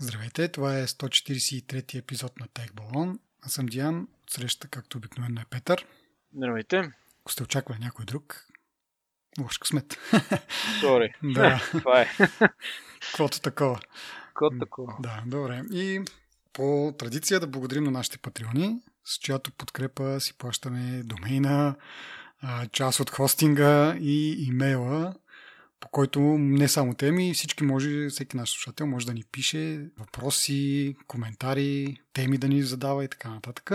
Здравейте, това е 143 епизод на Тех Балон. Аз съм Диан, среща както обикновено е Петър. Здравейте. Ако сте очаквали някой друг, лош късмет. Сори. да. Това е. Каквото такова. Каквото такова. Да, добре. И по традиция да благодарим на нашите патреони, с чиято подкрепа си плащаме домейна, част от хостинга и имейла, по който не само теми, всички може, всеки наш слушател може да ни пише въпроси, коментари, теми да ни задава и така нататък.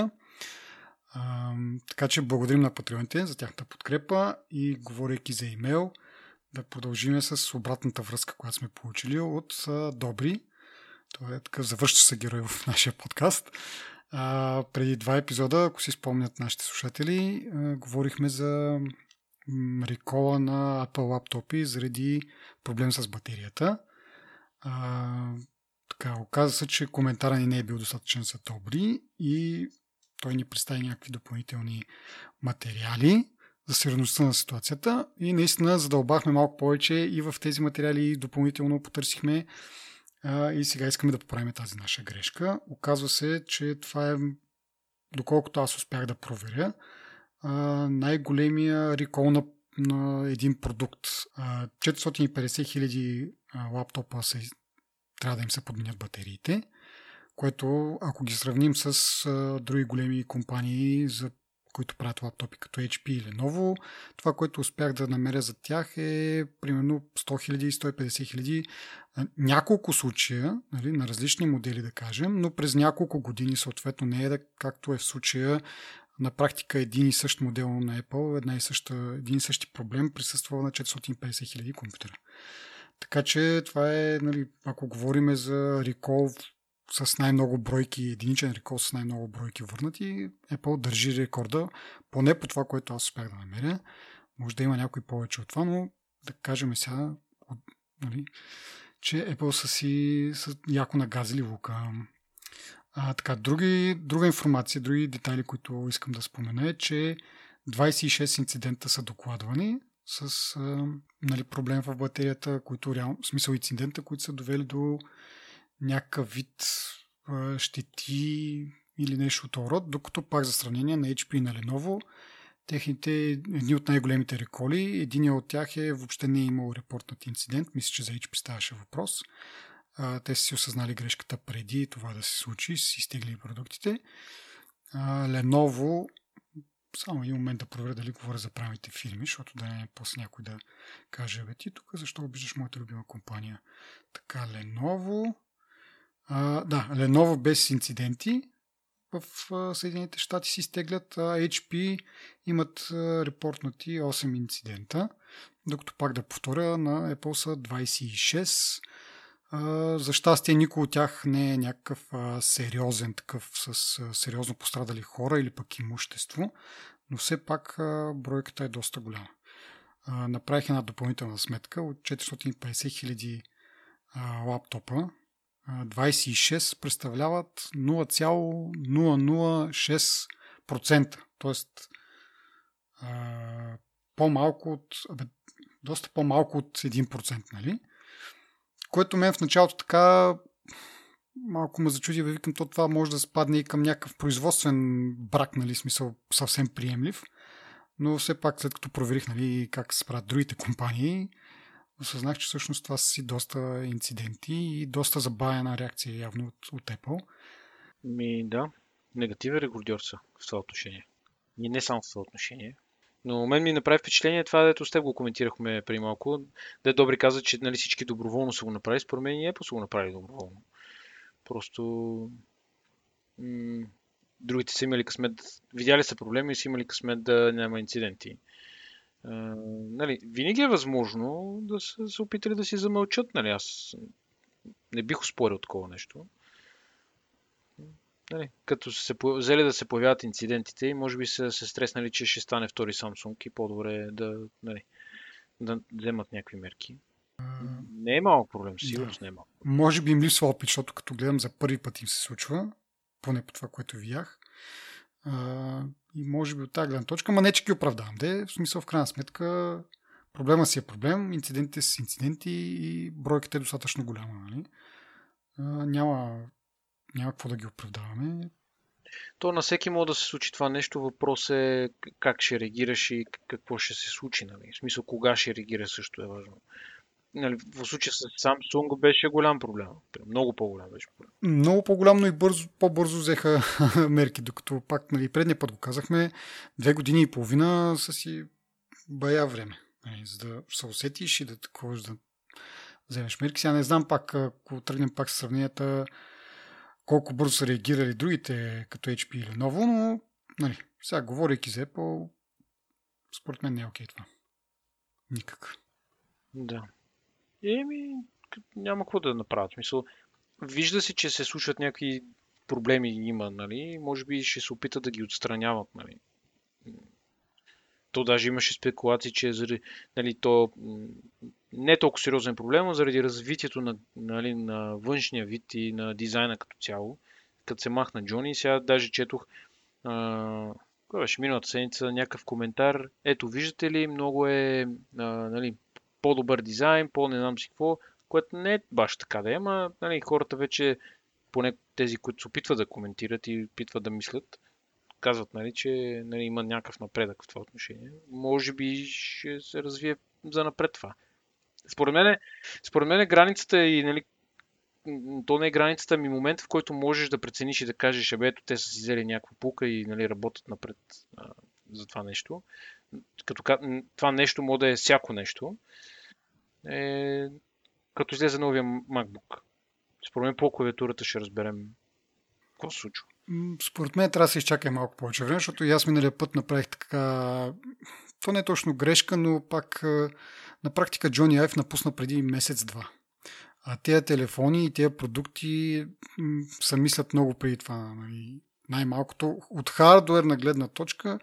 А, така че благодарим на патреоните за тяхната подкрепа и говорейки за имейл, да продължиме с обратната връзка, която сме получили от Добри. Той е такъв завършващ се герой в нашия подкаст. А, преди два епизода, ако си спомнят нашите слушатели, а, говорихме за рекола на Apple лаптопи заради проблем с батерията. А, така, оказа се, че коментара ни не е бил достатъчен за добри и той ни представи някакви допълнителни материали за сериозността на ситуацията и наистина задълбахме малко повече и в тези материали допълнително потърсихме а, и сега искаме да поправим тази наша грешка. Оказва се, че това е, доколкото аз успях да проверя, най-големия рекол на, на един продукт. 450 хиляди лаптопа се, трябва да им се подменят батериите, което ако ги сравним с други големи компании, за които правят лаптопи като HP или Lenovo, това, което успях да намеря за тях е примерно 100 000, 150 хиляди, няколко случая, нали, на различни модели да кажем, но през няколко години съответно не е да, както е в случая на практика един и същ модел на Apple, една и съща, един и същи проблем присъства на 450 хиляди компютъра. Така че това е, нали, ако говорим за рекол с най-много бройки, единичен рекол с най-много бройки върнати, Apple държи рекорда, поне по това, което аз успях да намеря. Може да има някой повече от това, но да кажем сега, нали, че Apple са си са яко нагазили лука. А, така, други, друга информация, други детайли, които искам да спомена е, че 26 инцидента са докладвани с а, нали, проблем в батерията, които реално, в смисъл инцидента, които са довели до някакъв вид а, щети или нещо от род, докато пак за сравнение на HP и на Lenovo, техните едни от най-големите реколи, един от тях е въобще не е имал репортнат инцидент, мисля, че за HP ставаше въпрос, те са си осъзнали грешката преди това да се случи, си изтегли продуктите. Lenovo, само един момент да проверя дали говоря за правите фирми, защото да не е после някой да каже, бе ти тук защо обиждаш моята любима компания. Така, Lenovo. А, да, Lenovo без инциденти в Съединените щати си изтеглят, HP имат репортнати 8 инцидента, докато пак да повторя на Apple са 26 за щастие никой от тях не е някакъв сериозен такъв с сериозно пострадали хора или пък имущество, но все пак бройката е доста голяма. Направих една допълнителна сметка от 450 хиляди лаптопа. 26 представляват 0,006%, т.е. по-малко от, доста по-малко от 1%, нали? Което мен в началото така малко ме зачуди, викам, то това може да спадне и към някакъв производствен брак, нали, смисъл съвсем приемлив. Но все пак, след като проверих нали, как се правят другите компании, осъзнах, че всъщност това са си доста инциденти и доста забавена реакция явно от, от Apple. Ми да, негативен рекордьор са в това отношение. И не само в това отношение. Но мен ми направи впечатление това, дето с теб го коментирахме преди малко. Де Добри каза, че нали, всички доброволно са го направили. Според мен и Apple са го направили доброволно. Просто м- другите са имали късмет, видяли са проблеми и са имали късмет да няма инциденти. А, нали, винаги е възможно да са се опитали да си замълчат. Нали, аз не бих успорил такова нещо нали, като се взели да се появяват инцидентите и може би са се стреснали, че ще стане втори Samsung и по-добре да, нали, да вземат някакви мерки. Не е малък проблем, сигурно да. не е малък. Може би им липсва опит, защото като гледам за първи път им се случва, поне по това, което видях. А, и може би от тази гледна точка, ма не че ги оправдавам. Де, в смисъл, в крайна сметка, проблема си е проблем, инцидентите са инциденти и бройката е достатъчно голяма. Нали? а, няма, няма какво да ги оправдаваме. То на всеки може да се случи това нещо. Въпрос е как ще реагираш и какво ще се случи. Нали? В смисъл, кога ще реагира също е важно. Нали, в случая с Samsung беше голям проблем. Много по-голям беше проблем. Много по-голям, но и бързо, по-бързо взеха мерки, докато пак нали, предния път го казахме, две години и половина са си бая време, нали, за да се усетиш и да такова да вземеш мерки. Сега не знам пак, ако тръгнем пак с сравненията, колко бързо са реагирали другите, като HP или ново, но нали, сега говорейки за Apple, според мен не е окей това. Никак. Да. Еми, няма какво да направят. Мисъл, вижда се, че се случват някакви проблеми има, нали? Може би ще се опитат да ги отстраняват, нали? То даже имаше спекулации, че нали, то не е толкова сериозен проблем, заради развитието на, нали, на външния вид и на дизайна като цяло, като се махна Джони, сега даже четох а, кой беше миналата седмица някакъв коментар. Ето, виждате ли, много е а, нали, по-добър дизайн, по-не знам си какво, което не е баш така да е, ама нали, хората вече, поне тези, които се опитват да коментират и опитват да мислят, казват, нали, че нали, има някакъв напредък в това отношение. Може би ще се развие за напред това. Според мен, според мен границата и нали, то не е границата ми момент, в който можеш да прецениш и да кажеш, абе, ето те са си взели някаква пука и нали, работят напред а, за това нещо. Като това нещо може да е всяко нещо. Е, като излезе новия MacBook. Според мен по клавиатурата ще разберем какво се случва. Според мен трябва да се изчака малко повече време, защото и аз миналия път направих така... То не е точно грешка, но пак на практика Джони Айв напусна преди месец-два. А тези телефони и тези продукти са мислят много преди това. Нали? Най-малкото от хардуер на гледна точка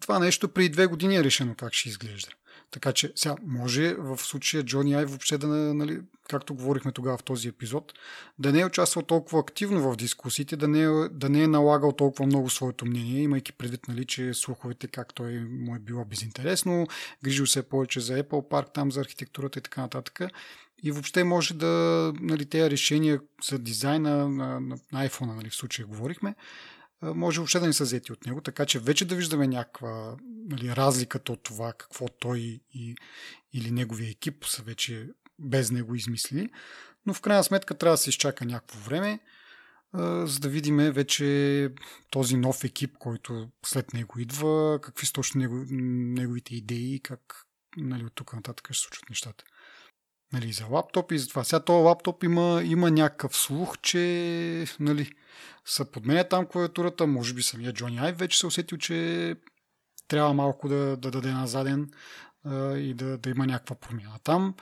това нещо преди две години е решено как ще изглежда. Така че сега може в случая Джони Ай въобще да, нали, както говорихме тогава в този епизод, да не е участвал толкова активно в дискусиите, да не е, да не е налагал толкова много своето мнение, имайки предвид, нали, че слуховете как той му е било безинтересно, грижил се повече за Apple Park, там за архитектурата и така нататък. И въобще може да, нали, тези решения за дизайна на, на, на iPhone, нали, в случая говорихме, може въобще да не са взети от него, така че вече да виждаме някаква нали, разликата от това какво той и, или неговия екип са вече без него измислили. Но в крайна сметка трябва да се изчака някакво време, за да видим вече този нов екип, който след него идва, какви са точно неговите идеи и как нали, от тук нататък ще се случват нещата нали, за лаптоп и за това. Сега този лаптоп има, има някакъв слух, че нали, се подменя там клавиатурата, може би самия Джони Айв вече се усетил, че трябва малко да, да даде назаден а, и да, да има някаква промяна там.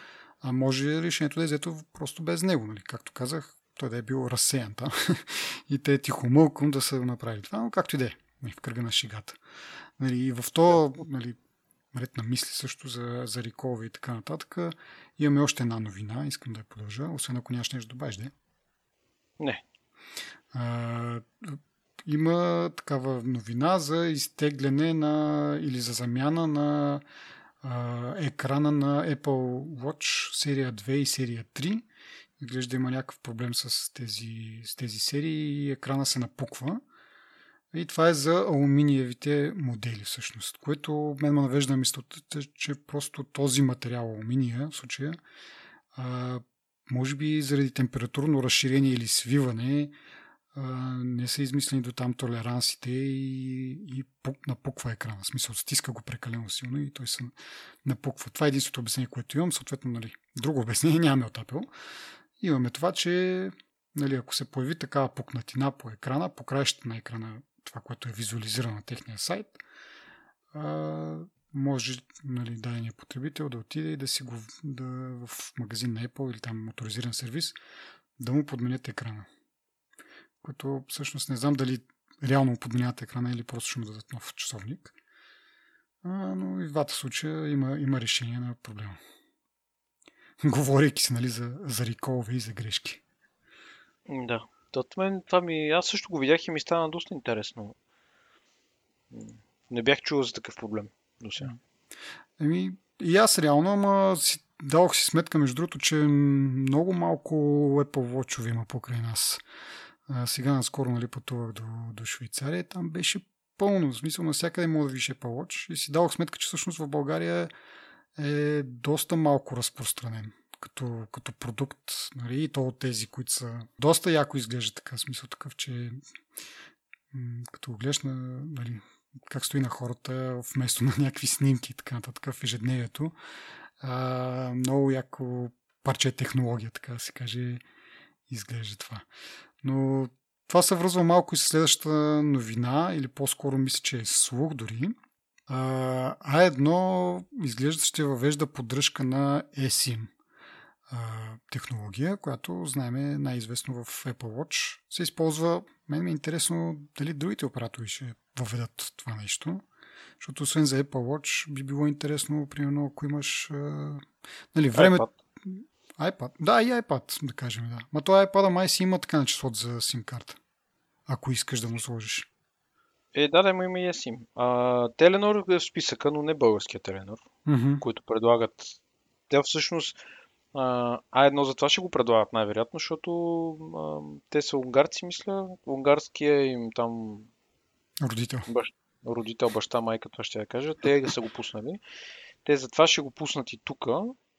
А може решението да е взето просто без него, нали? както казах, той да е бил разсеян там и те тихомълком да са направили това, но както и да е, нали, в кръга на шигата. Нали, и в то нали, ред на мисли също за, за реколове и така нататък. Имаме още една новина, искам да я продължа, освен ако нямаш нещо да добавиш, да? Не. А, има такава новина за изтегляне на или за замяна на а, екрана на Apple Watch серия 2 и серия 3. Изглежда има някакъв проблем с тези, с тези серии и екрана се напуква. И това е за алуминиевите модели всъщност, което мен ме навежда мисълта, че просто този материал, алуминия в случая, а, може би заради температурно разширение или свиване, не са измислени до там толерансите и, и пук, напуква екрана. В смисъл, стиска го прекалено силно и той се напуква. Това е единственото обяснение, което имам. Съответно, нали, друго обяснение нямаме от Apple. Имаме това, че нали, ако се появи такава пукнатина по екрана, по краищата на екрана това, което е визуализирано на техния сайт, а, може нали, дадения потребител да отиде и да си го да, в магазин на Apple или там моторизиран сервис да му подменят екрана. Което всъщност не знам дали реално му подменят екрана или просто ще му дадат нов часовник. А, но и в двата случая има, има решение на проблема. Говорейки се нали, за, за реколове и за грешки. Да. От мен това ми... Аз също го видях и ми стана доста интересно. Не бях чувал за такъв проблем до сега. Еми, и аз реално, ама си, дадох си сметка, между другото, че много малко Apple Watch има покрай нас. А, сега наскоро нали, пътувах до, до Швейцария, там беше пълно, в смисъл навсякъде мога да видиш Apple Watch и си дадох сметка, че всъщност в България е доста малко разпространен като, като продукт, нали, и то от тези, които са доста яко изглежда така, смисъл такъв, че като го гледаш на, нали, как стои на хората, вместо на някакви снимки и така нататък в ежедневието, а, много яко парче технология, така да се каже, изглежда това. Но това се връзва малко и с следващата новина, или по-скоро мисля, че е слух дори. А едно изглежда ще въвежда поддръжка на eSIM технология, която знаем е най-известно в Apple Watch. Се използва, мен ми е интересно дали другите оператори ще въведат това нещо. Защото освен за Apple Watch би било интересно, примерно, ако имаш нали, време... iPad. iPad. Да, и iPad, да кажем, да. Ма то iPad май си има така на числото за SIM карта. Ако искаш да му сложиш. Е, да, да, има и SIM. А, Теленор е в списъка, но не българския Теленор, mm-hmm. които предлагат. Те всъщност а, едно за това ще го предлагат най-вероятно, защото а, те са унгарци, мисля. Унгарския им там... Родител. Бащ, родител, баща, майка, това ще я кажа. Те са го пуснали. Те затова ще го пуснат и тук.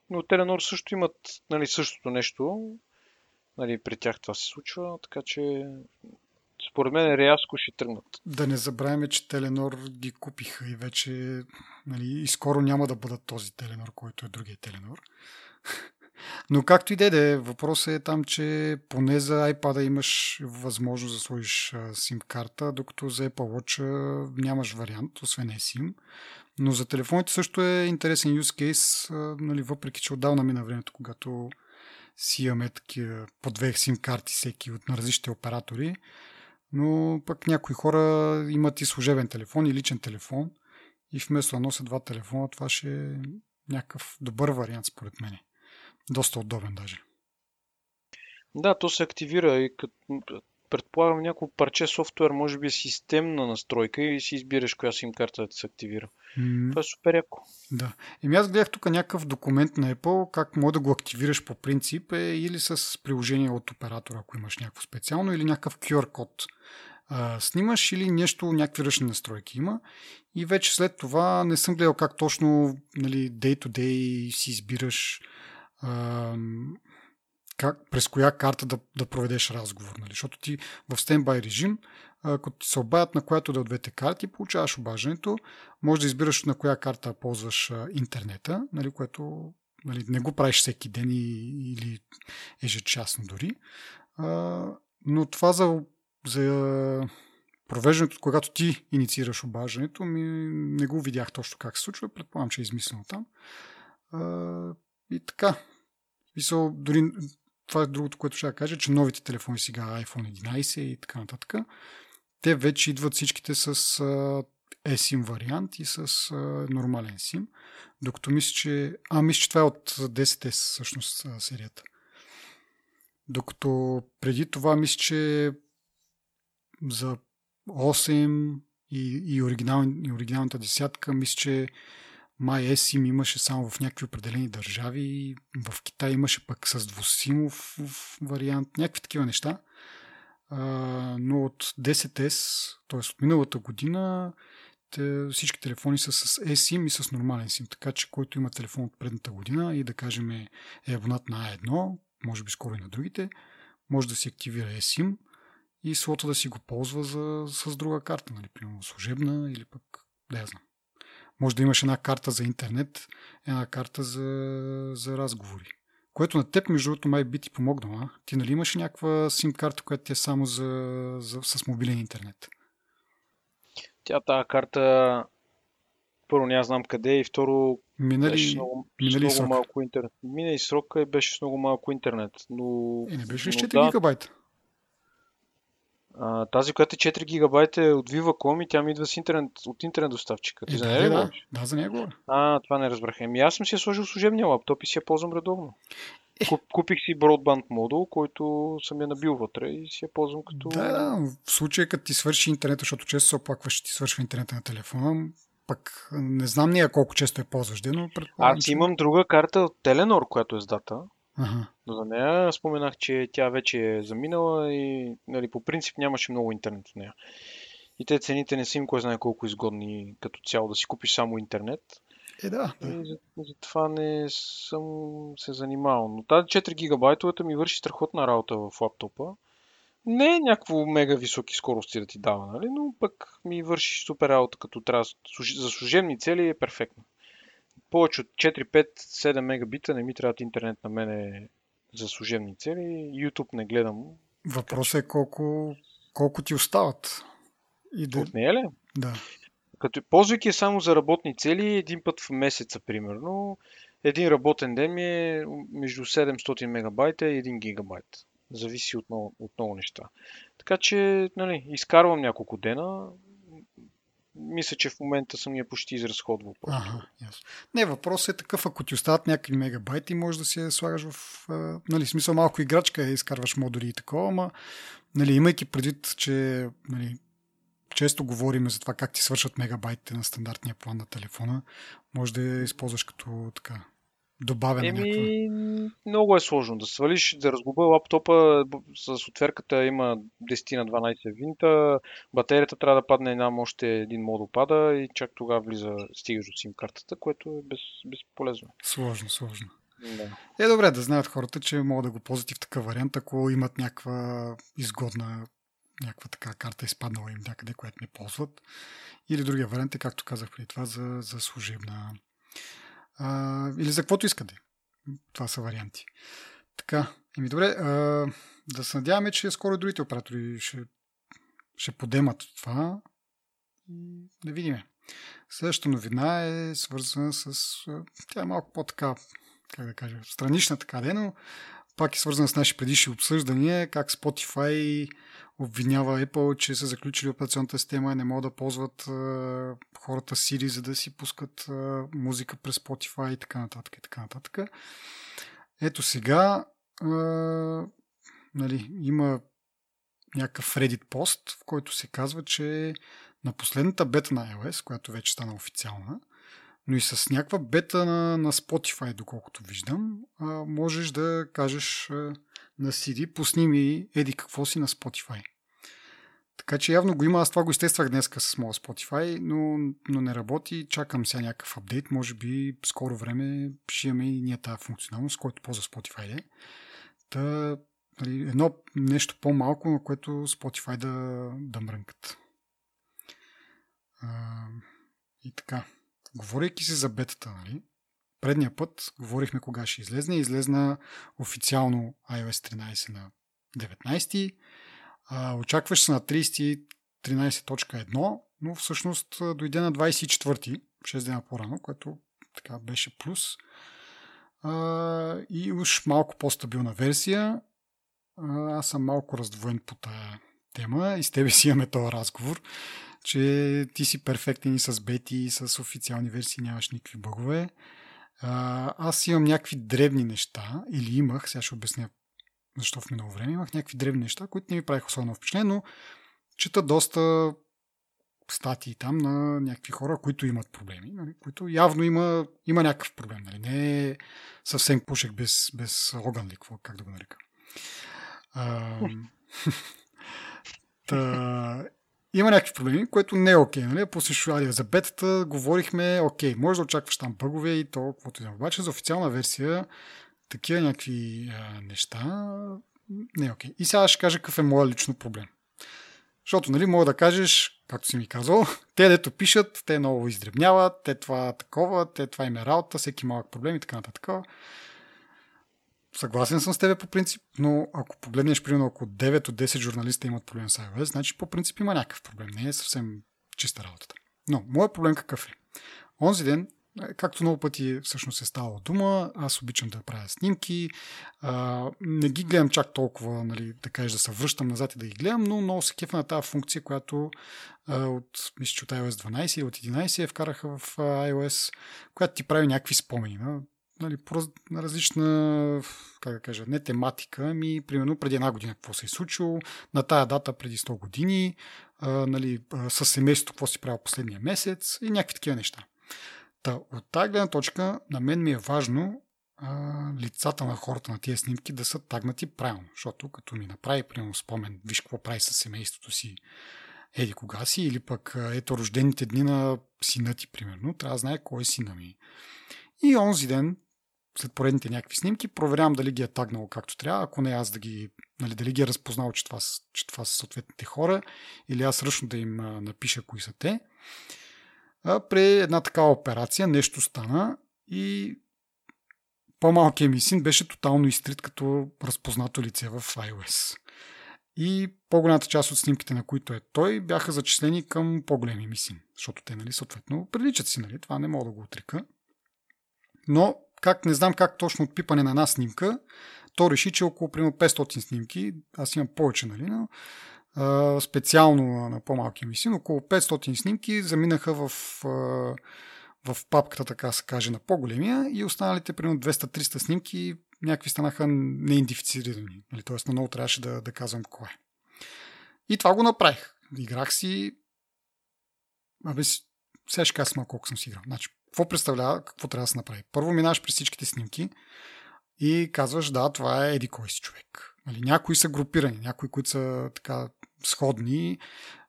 Но Теленор също имат нали, същото нещо. Нали, при тях това се случва, така че според мен рязко ще тръгнат. Да не забравяме, че Теленор ги купиха и вече нали, и скоро няма да бъдат този Теленор, който е другия Теленор. Но както и да е, въпросът е там, че поне за iPad имаш възможност да сложиш SIM карта, докато за Apple Watch нямаш вариант, освен eSIM. Но за телефоните също е интересен use case, нали, въпреки че отдавна мина времето, когато си имаме такива по две SIM карти всеки от на различните оператори. Но пък някои хора имат и служебен телефон и личен телефон и вместо да носят два телефона, това ще е някакъв добър вариант според мен. Доста удобен даже. Да, то се активира и като предполагам няколко парче софтуер, може би системна настройка и си избираш коя сим карта да ти се активира. Mm. Това е супер яко. Да. Еми аз гледах тук някакъв документ на Apple, как може да го активираш по принцип е или с приложение от оператора, ако имаш някакво специално, или някакъв QR код а, снимаш или нещо, някакви ръчни настройки има. И вече след това не съм гледал как точно нали, day to day си избираш как, през коя карта да, да проведеш разговор. Нали? Защото ти в стендбай режим, ако ти се обадят на която да от двете карти, получаваш обаждането, може да избираш на коя карта ползваш интернета, нали, което нали, не го правиш всеки ден и, или ежечасно дори. А, но това за, за провеждането, когато ти инициираш обаждането, ми не го видях точно как се случва. Предполагам, че е измислено там. А, и така, Мисъл, дори това е другото, което ще кажа, че новите телефони сега, iPhone 11 и така нататък, те вече идват всичките с eSIM вариант и с нормален SIM. Докато мисля, че... А, мисля, че това е от 10S всъщност серията. Докато преди това мисля, че за 8 и, и, оригинал, и оригиналната десятка, мисля, че май eSIM имаше само в някакви определени държави, в Китай имаше пък с двусимов вариант, някакви такива неща. Но от 10S, т.е. от миналата година, всички телефони са с eSIM и с нормален SIM, така че който има телефон от предната година и да кажем е абонат на A1, може би скоро и на другите, може да си активира eSIM и слота да си го ползва за, с друга карта, нали, примерно служебна или пък да я знам. Може да имаш една карта за интернет, една карта за, за разговори. Което на теб, между другото, май би ти помогнало. А? Ти нали имаш някаква сим карта, която ти е само за, за, с мобилен интернет? Тя тази карта първо няма знам къде и второ минали, беше много, минали много срок. малко интернет. Мина и срок и беше с много малко интернет. Но, е, не беше ли 4 да, гигабайта? А, тази, която е 4 гигабайта е от Viva.com и тя ми идва с интернет, от интернет доставчика. Ти е, за нея да, да, за говоря. А, това не разбрах. Еми аз съм си я сложил служебния лаптоп и си я ползвам редовно. Е. Куп, купих си Broadband модул, който съм я набил вътре и си я ползвам като... Да, да, в случая като ти свърши интернет, защото често се оплакваш, че ти свършва интернета на телефона, Пък не знам ние колко често я ползваш, но предполагам, Аз имам друга карта от Теленор, която е с дата. Ага. Но за нея споменах, че тя вече е заминала и нали, по принцип нямаше много интернет в нея. И те цените не са им кой знае колко изгодни като цяло да си купиш само интернет. Е, да. И за, за това не съм се занимавал. Но тази 4 гигабайтовата ми върши страхотна работа в лаптопа. Не е някакво мега високи скорости да ти дава, нали? но пък ми върши супер работа, като трябва за служебни цели е перфектно. Повече от 4, 5, 7 мегабита не ми трябва интернет на мене за служебни цели. YouTube не гледам. Въпросът е колко, колко ти остават. И да... От нея ли? Да. Като ползвайки само за работни цели, един път в месеца, примерно, един работен ден ми е между 700 мегабайта и 1 гигабайт. Зависи от много, от много неща. Така че, нали, изкарвам няколко дена. Мисля, че в момента съм я почти изразходвал. Ага, ясно. Не, въпросът е такъв, ако ти остават някакви мегабайти, може да си я слагаш в, нали, смисъл малко играчка, изкарваш модули и такова, ама, нали, имайки предвид, че, нали, често говорим за това как ти свършат мегабайтите на стандартния план на телефона. Може да я използваш като така добавена Еми, някаква... много е сложно да свалиш, да разгуба лаптопа с отверката има 10 на 12 винта, батерията трябва да падне една, още един модул пада и чак тогава влиза, стигаш до сим картата, което е без, безполезно. Сложно, сложно. Да. Е, добре да знаят хората, че могат да го ползват и в такъв вариант, ако имат някаква изгодна някаква така карта изпаднала им някъде, която не ползват. Или другия вариант е, както казах преди това, за, за служебна. А, или за каквото искате. Това са варианти. Така, еми добре, а, да се надяваме, че скоро другите оператори ще, ще подемат това. Да видим. Следващата новина е свързана с... Тя е малко по-така, как да кажа, странична така, но пак е свързана с наши предишни обсъждания, как Spotify обвинява Apple, че са заключили операционната система и не могат да ползват а, хората Siri, за да си пускат а, музика през Spotify и така нататък. И така нататък. Ето сега а, нали, има някакъв Reddit пост, в който се казва, че на последната бета на iOS, която вече стана официална, но и с някаква бета на, на Spotify, доколкото виждам, а, можеш да кажеш а, на CD, пусни ми еди какво си на Spotify. Така че явно го има, аз това го изтествах днес с моя Spotify, но, но не работи. Чакам сега някакъв апдейт. Може би скоро време ще имаме и ние тази функционалност, който ползва Spotify. Де. Та, нали, едно нещо по-малко, на което Spotify да, да мрънкат. А, и така. Говорейки се за бетата, нали, предния път говорихме кога ще излезне. Излезна официално iOS 13 на 19. А, очакваш се на 30 13.1, но всъщност дойде на 24, 6 дена по-рано, което така беше плюс. А, и уж малко по-стабилна версия. А, аз съм малко раздвоен по тая тема и с тебе си имаме този разговор, че ти си перфектен и с бети, и с официални версии, нямаш никакви бъгове. Аз имам някакви древни неща, или имах, сега ще обясня защо в минало време имах някакви древни неща, които не ми правиха особено впечатление, но чета доста статии там на някакви хора, които имат проблеми, нали, които явно има, има някакъв проблем. Нали, не е съвсем пушек без, без огън ли, как да го нарека. А, та, има някакви проблеми, което не е окей. Okay, нали? После Шуалия за бетата говорихме, окей, okay, може да очакваш там бъгове и то, каквото и да обаче за официална версия такива някакви а, неща не е окей. И сега ще кажа какъв е моят лично проблем. Защото, нали, мога да кажеш, както си ми казал, те дето пишат, те много издребняват, те това такова, те това им е работа, всеки малък проблем и така нататък. Съгласен съм с тебе по принцип, но ако погледнеш, примерно, ако 9 от 10 журналиста имат проблем с iOS, значи по принцип има някакъв проблем. Не е съвсем чиста работата. Но, моят проблем какъв е? Онзи ден, както много пъти всъщност е ставало дума, аз обичам да правя снимки. А, не ги гледам чак толкова, нали, да кажеш да се връщам назад и да ги гледам, но много се кефа на тази функция, която а, от, мисля, от iOS 12 или от 11 я вкараха в iOS, която ти прави някакви спомени. На, нали, на различна, как да кажа, не тематика, ми примерно преди една година какво се е случило, на тая дата преди 100 години, а, нали, с семейството, какво си правил последния месец и някакви такива неща. Та, от тази гледна точка, на мен ми е важно а, лицата на хората на тия снимки да са тагнати правилно, защото като ми направи, примерно, спомен, виж какво прави с семейството си, еди кога си, или пък ето рождените дни на сина ти, примерно, трябва да знае кой е сина ми. И онзи ден, след поредните някакви снимки, проверявам дали ги е тагнало както трябва, ако не аз да ги, нали, дали ги е разпознал, че това, че това са съответните хора, или аз ръчно да им напиша кои са те. А при една такава операция нещо стана и по-малкият ми син беше тотално изтрит като разпознато лице в iOS. И по-голямата част от снимките, на които е той, бяха зачислени към по-големи ми син, защото те, нали, съответно, приличат си, нали, това не мога да го отрика. Но, как, не знам как точно от пипане на една снимка, то реши, че около примерно 500 снимки, аз имам повече, нали, но специално на по-малкия ми син, около 500 снимки заминаха в, в папката, така се каже, на по-големия и останалите примерно 200-300 снимки някакви станаха неидентифицирани. Нали? Тоест, много трябваше да, да казвам кое. И това го направих. Играх си. Абе, сега ще кажа колко съм си играл. Значи, какво представлява, какво трябва да се направи? Първо минаваш през всичките снимки и казваш, да, това е еди кой си човек. Нали, някои са групирани, някои, които са така сходни,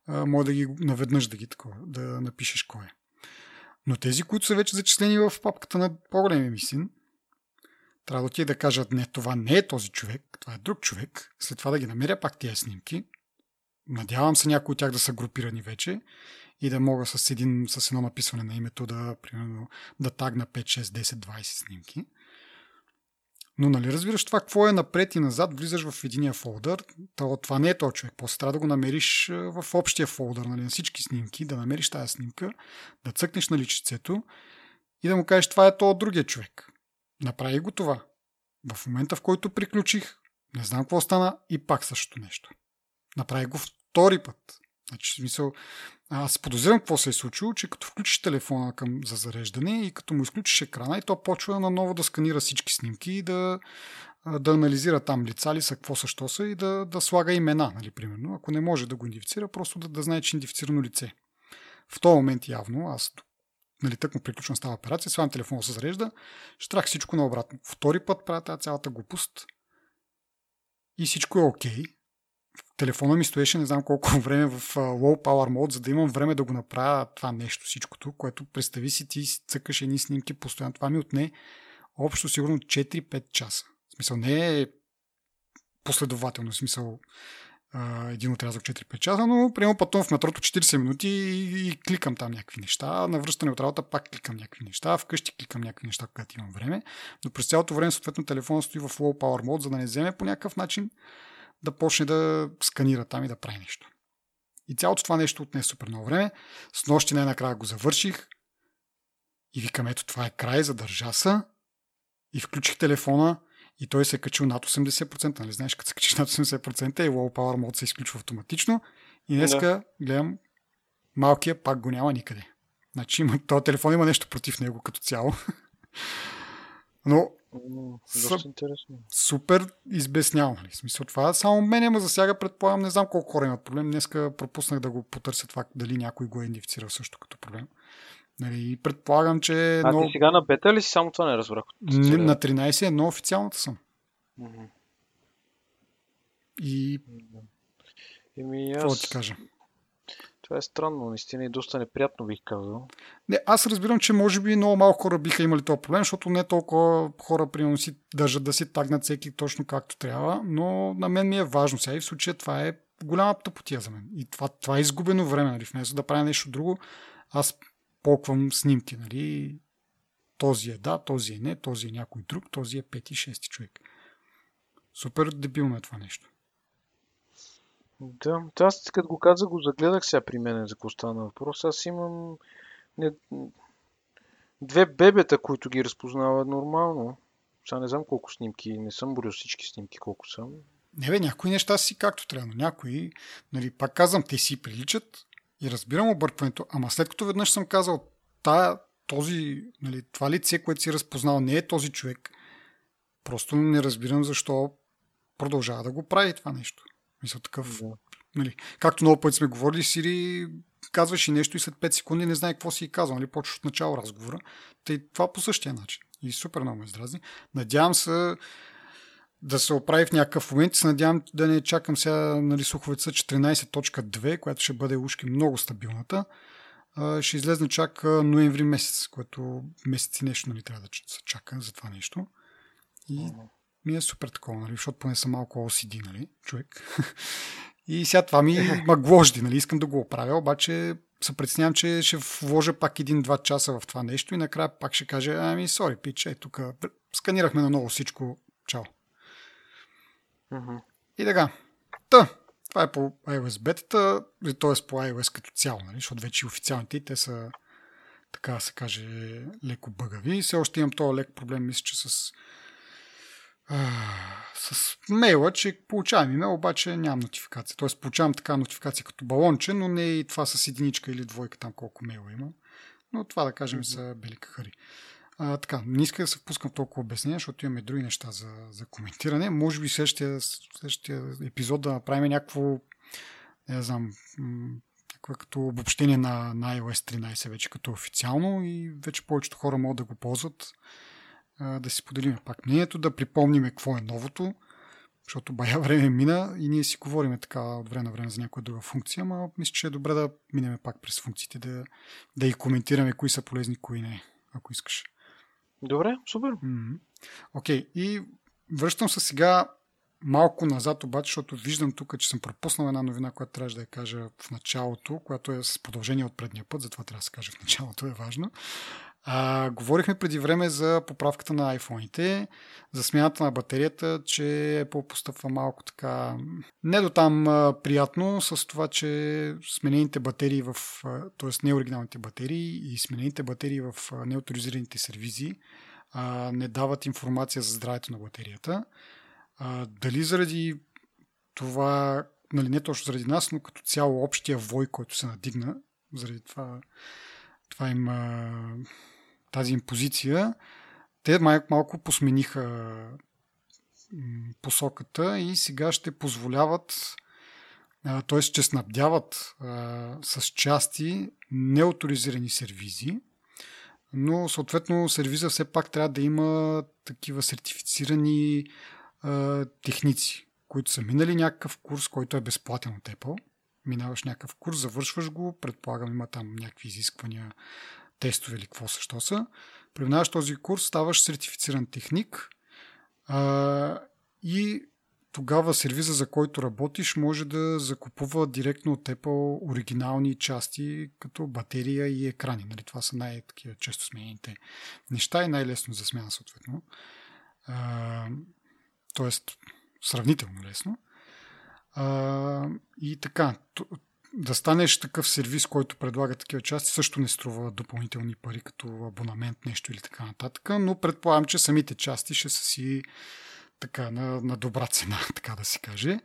може да ги наведнъж да ги такова, да напишеш кой е. Но тези, които са вече зачислени в папката на по-големия ми син, трябва да отида да кажат, не, това не е този човек, това е друг човек. След това да ги намеря пак тия снимки. Надявам се някои от тях да са групирани вече и да мога с, един, с едно написване на името да, примерно, да тагна 5, 6, 10, 20 снимки. Но нали разбираш това, какво е напред и назад, влизаш в единия фолдър, то, това не е този човек, после трябва да го намериш в общия фолдър, нали, на всички снимки, да намериш тази снимка, да цъкнеш на личицето и да му кажеш това е то другия човек. Направи го това. В момента, в който приключих, не знам какво стана и пак същото нещо. Направи го втори път. Значи, в смисъл, аз подозирам какво се е случило, че като включиш телефона към, за зареждане и като му изключиш екрана и то почва наново да сканира всички снимки и да, да анализира там лица ли са, какво са, що са и да, да слага имена, нали, примерно. Ако не може да го идентифицира, просто да, да знае, че е идентифицирано лице. В този момент явно, аз нали, тък му приключвам с тази операция, свалям телефона се зарежда, штрах всичко наобратно. Втори път правя тази цялата глупост и всичко е окей. Okay. Телефона ми стоеше не знам колко време в low power mode, за да имам време да го направя това нещо, всичкото, което представи си ти цъкаш едни снимки постоянно. Това ми отне общо сигурно 4-5 часа. В смисъл не е последователно, в смисъл един отрязък 4-5 часа, но приема пътувам в метрото 40 минути и, и кликам там някакви неща. На връщане от работа пак кликам някакви неща. Вкъщи кликам някакви неща, когато имам време. Но през цялото време, съответно, телефонът стои в low power mode, за да не вземе по някакъв начин да почне да сканира там и да прави нещо. И цялото това нещо отне супер много време. С нощи най-накрая го завърших и викам, ето това е край, задържа се. И включих телефона и той се е качил над 80%. Нали знаеш, като се качиш над 80% и Low Power Mode се изключва автоматично. И днеска да. гледам малкия пак го няма никъде. Значи има, този телефон има нещо против него като цяло. Но интересно. Супер избеснял. Нали? В смисъл това само мене ме засяга, предполагам, не знам колко хора имат проблем. Днеска пропуснах да го потърся това, дали някой го е идентифицирал също като проблем. Нали, предполагам, че... А много... ти сега на бета ли си? Само това не разбрах. Не, на 13 е, но официалната съм. Mm-hmm. И... Еми, аз... Какво ти кажа? Това е странно, наистина и доста неприятно бих казал. Не, аз разбирам, че може би много малко хора биха имали този проблем, защото не толкова хора примерно си държат да си тагнат всеки точно както трябва, но на мен ми е важно сега и в случая това е голяма тъпотия за мен. И това, това е изгубено време, нали, вместо да правя нещо друго, аз полквам снимки, нали? Този е да, този е не, този е някой друг, този е пети, шести човек. Супер дебилно е това нещо. Да, аз като го казах, го загледах сега при мен за какво стана въпрос. Аз имам не, две бебета, които ги разпознава нормално. Сега не знам колко снимки, не съм борил всички снимки, колко съм. Не бе, някои неща си както трябва, но някои, нали, пак казвам, те си приличат, и разбирам объркването, ама след като веднъж съм казал, тая, този, нали, това лице, което си разпознал, не е този човек, просто не разбирам защо продължава да го прави това нещо. Мисля такъв. Да. Нали, както много пъти сме говорили, Сири казваш и нещо и след 5 секунди не знае какво си казал. Нали, почваш от начало разговора. Тъй, това по същия начин. И супер много ме издразни. Надявам се да се оправи в някакъв момент. Се надявам да не чакам сега нали, слуховеца 14.2, която ще бъде ушки много стабилната. Ще излезне чак ноември месец, което месеци нещо нали, трябва да се чака за това нещо. И ми е супер такова, нали, защото поне съм малко OCD, нали, човек. И сега това ми ма гложди, нали, искам да го оправя, обаче се предснявам, че ще вложа пак един-два часа в това нещо и накрая пак ще кажа, ами, сори, пич, е, тук сканирахме на ново всичко, чао. Uh-huh. И така. Та, това е по iOS бетата, т.е. по iOS като цяло, нали? защото вече официалните те са така да се каже леко бъгави. Все още имам този лек проблем, мисля, че с с мейла, че получавам имейл, обаче нямам нотификация. Тоест получавам така нотификация като балонче, но не и това с единичка или двойка там колко мейла има. Но това да кажем са бели кахари. А, така, не иска да се впускам в толкова обяснение, защото имаме други неща за, за коментиране. Може би следващия, следващия епизод да направим някакво, не знам, някакво като обобщение на, на iOS 13 вече като официално и вече повечето хора могат да го ползват. Да си поделим пак мнението, да припомним какво е новото, защото бая време мина и ние си говорим така от време на време за някоя друга функция, но мисля, че е добре да минем пак през функциите, да, да и коментираме кои са полезни, кои не, ако искаш. Добре, супер. Окей, okay. и връщам се сега малко назад обаче, защото виждам тук, че съм пропуснал една новина, която трябваше да я кажа в началото, която е с продължение от предния път, затова трябва да се каже в началото, е важно. А, говорихме преди време за поправката на iPhone-ите, за смяната на батерията, че Apple постъпва малко така не до там приятно с това, че сменените батерии в, т.е. неоригиналните батерии и сменените батерии в неоторизираните сервизи а, не дават информация за здравето на батерията. А, дали заради това, нали не точно заради нас, но като цяло общия вой, който се надигна, заради това, това има тази им позиция, те малко, малко посмениха посоката и сега ще позволяват, т.е. ще снабдяват с части неоторизирани сервизи, но съответно сервиза все пак трябва да има такива сертифицирани техници, които са минали някакъв курс, който е безплатен от Apple. Минаваш някакъв курс, завършваш го, предполагам има там някакви изисквания тестове или какво също са. Преминаваш този курс, ставаш сертифициран техник а, и тогава сервиза, за който работиш, може да закупува директно от Apple оригинални части, като батерия и екрани. Нали, това са най-такива често сменените неща и най-лесно за смяна, съответно. А, тоест, сравнително лесно. А, и така, да станеш такъв сервис, който предлага такива части, също не струва допълнителни пари, като абонамент, нещо или така нататък, но предполагам, че самите части ще са си така на, на добра цена, така да се каже.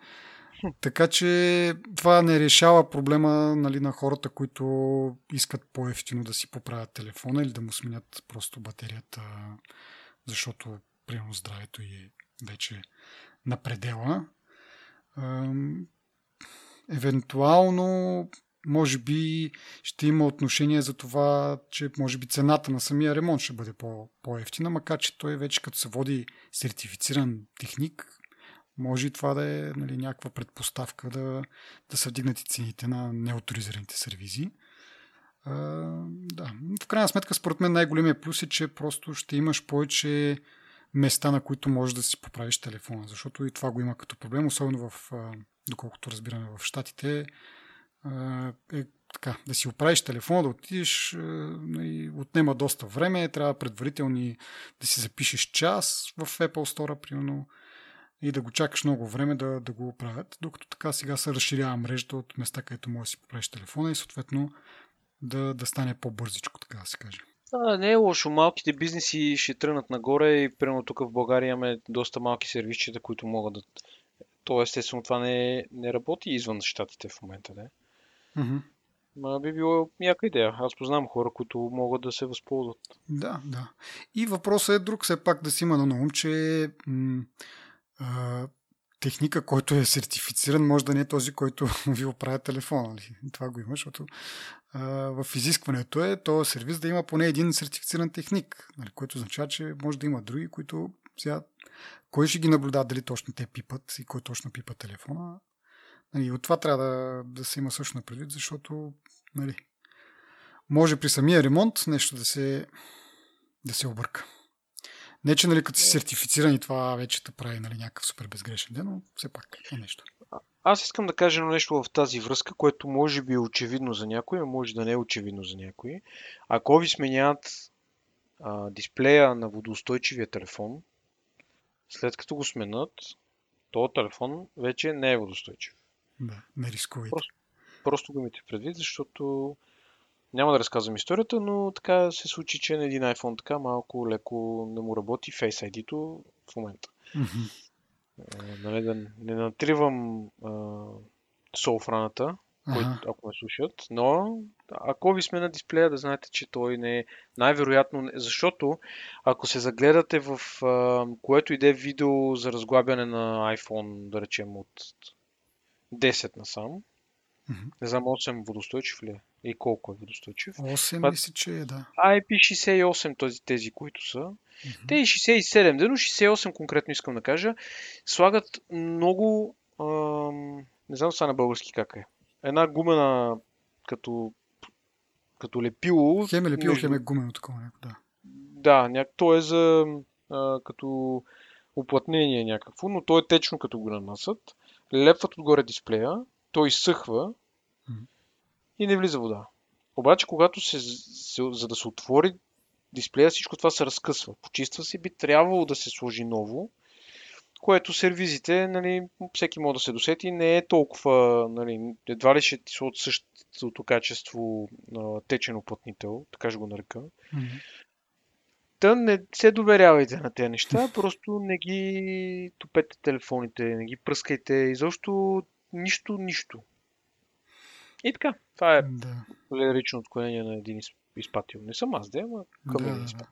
Така че това не решава проблема нали, на хората, които искат по-ефтино да си поправят телефона или да му сменят просто батерията, защото примерно здравето е вече на предела евентуално може би ще има отношение за това, че може би цената на самия ремонт ще бъде по- по-ефтина, макар че той вече като се води сертифициран техник, може и това да е нали, някаква предпоставка да, да са вдигнати цените на неоторизираните сервизи. А, да. В крайна сметка, според мен най-големия плюс е, че просто ще имаш повече места, на които можеш да си поправиш телефона, защото и това го има като проблем, особено в доколкото разбираме в Штатите, е така, да си оправиш телефона, да отидеш, нали, отнема доста време, трябва предварителни да си запишеш час в Apple Store, примерно, и да го чакаш много време да, да го оправят, докато така сега се разширява мрежата от места, където можеш да си поправиш телефона и съответно да, да стане по-бързичко, така да се каже. А, не е лошо. Малките бизнеси ще тръгнат нагоре и примерно тук в България имаме доста малки сервисчета, които могат да то естествено това не, не работи извън щатите в момента, не? Mm-hmm. Ма би било яка идея. Аз познавам хора, които могат да се възползват. Да, да. И въпросът е друг, все пак да си има на ум, че м- а, техника, който е сертифициран, може да не е този, който ви оправя телефона. Нали? Това го има, защото а, в изискването е то сервис да има поне един сертифициран техник, нали? което означава, че може да има други, които сега кой ще ги наблюдава дали точно те пипат и кой точно пипа телефона. Нали, от това трябва да, да се има също на предвид, защото нали, може при самия ремонт нещо да се, да се обърка. Не, че нали, като си сертифициран и това вече те прави нали, някакъв супер безгрешен ден, но все пак е нещо. Аз искам да кажа нещо в тази връзка, което може би е очевидно за някой, а може да не е очевидно за някой. Ако ви сменят а, дисплея на водоустойчивия телефон, след като го сменят, този телефон вече не е водостойчив. Да, не рискувайте. Просто, просто го имате предвид, защото няма да разказвам историята, но така се случи, че на един iPhone така малко леко не му работи Face ID-то в момента. Mm-hmm. нали, да не натривам солфраната, които, ако ме слушат, но ако ви сме на дисплея, да знаете, че той не е най-вероятно, защото ако се загледате в а, което иде видео за разглабяне на iPhone, да речем от 10 насам, mm-hmm. не знам 8 водостойчив ли е и колко е водостойчив. 8 мисля, че е, да. IP68 тези, тези които са. Mm-hmm. Те и 67, но 68 конкретно искам да кажа, слагат много, ам, не знам сега на български как е, една гумена като, като лепило. Хем е лепило, между... хем е гумено такова да. Да, няк... то е за а, като оплътнение някакво, но то е течно като го нанасят. Лепват отгоре дисплея, той изсъхва mm-hmm. и не влиза вода. Обаче, когато се, се, за да се отвори дисплея, всичко това се разкъсва. Почиства се, би трябвало да се сложи ново, което сервизите, нали, всеки може да се досети, не е толкова, нали, едва ли ще ти са от същото качество на течен оплътнител, така ще го нарека. Mm-hmm. Та не се доверявайте на тези неща, просто не ги топете телефоните, не ги пръскайте, изобщо нищо, нищо. И така, това е да. лирично отклонение на един изпатил. Не съм аз, да, ама към да, да.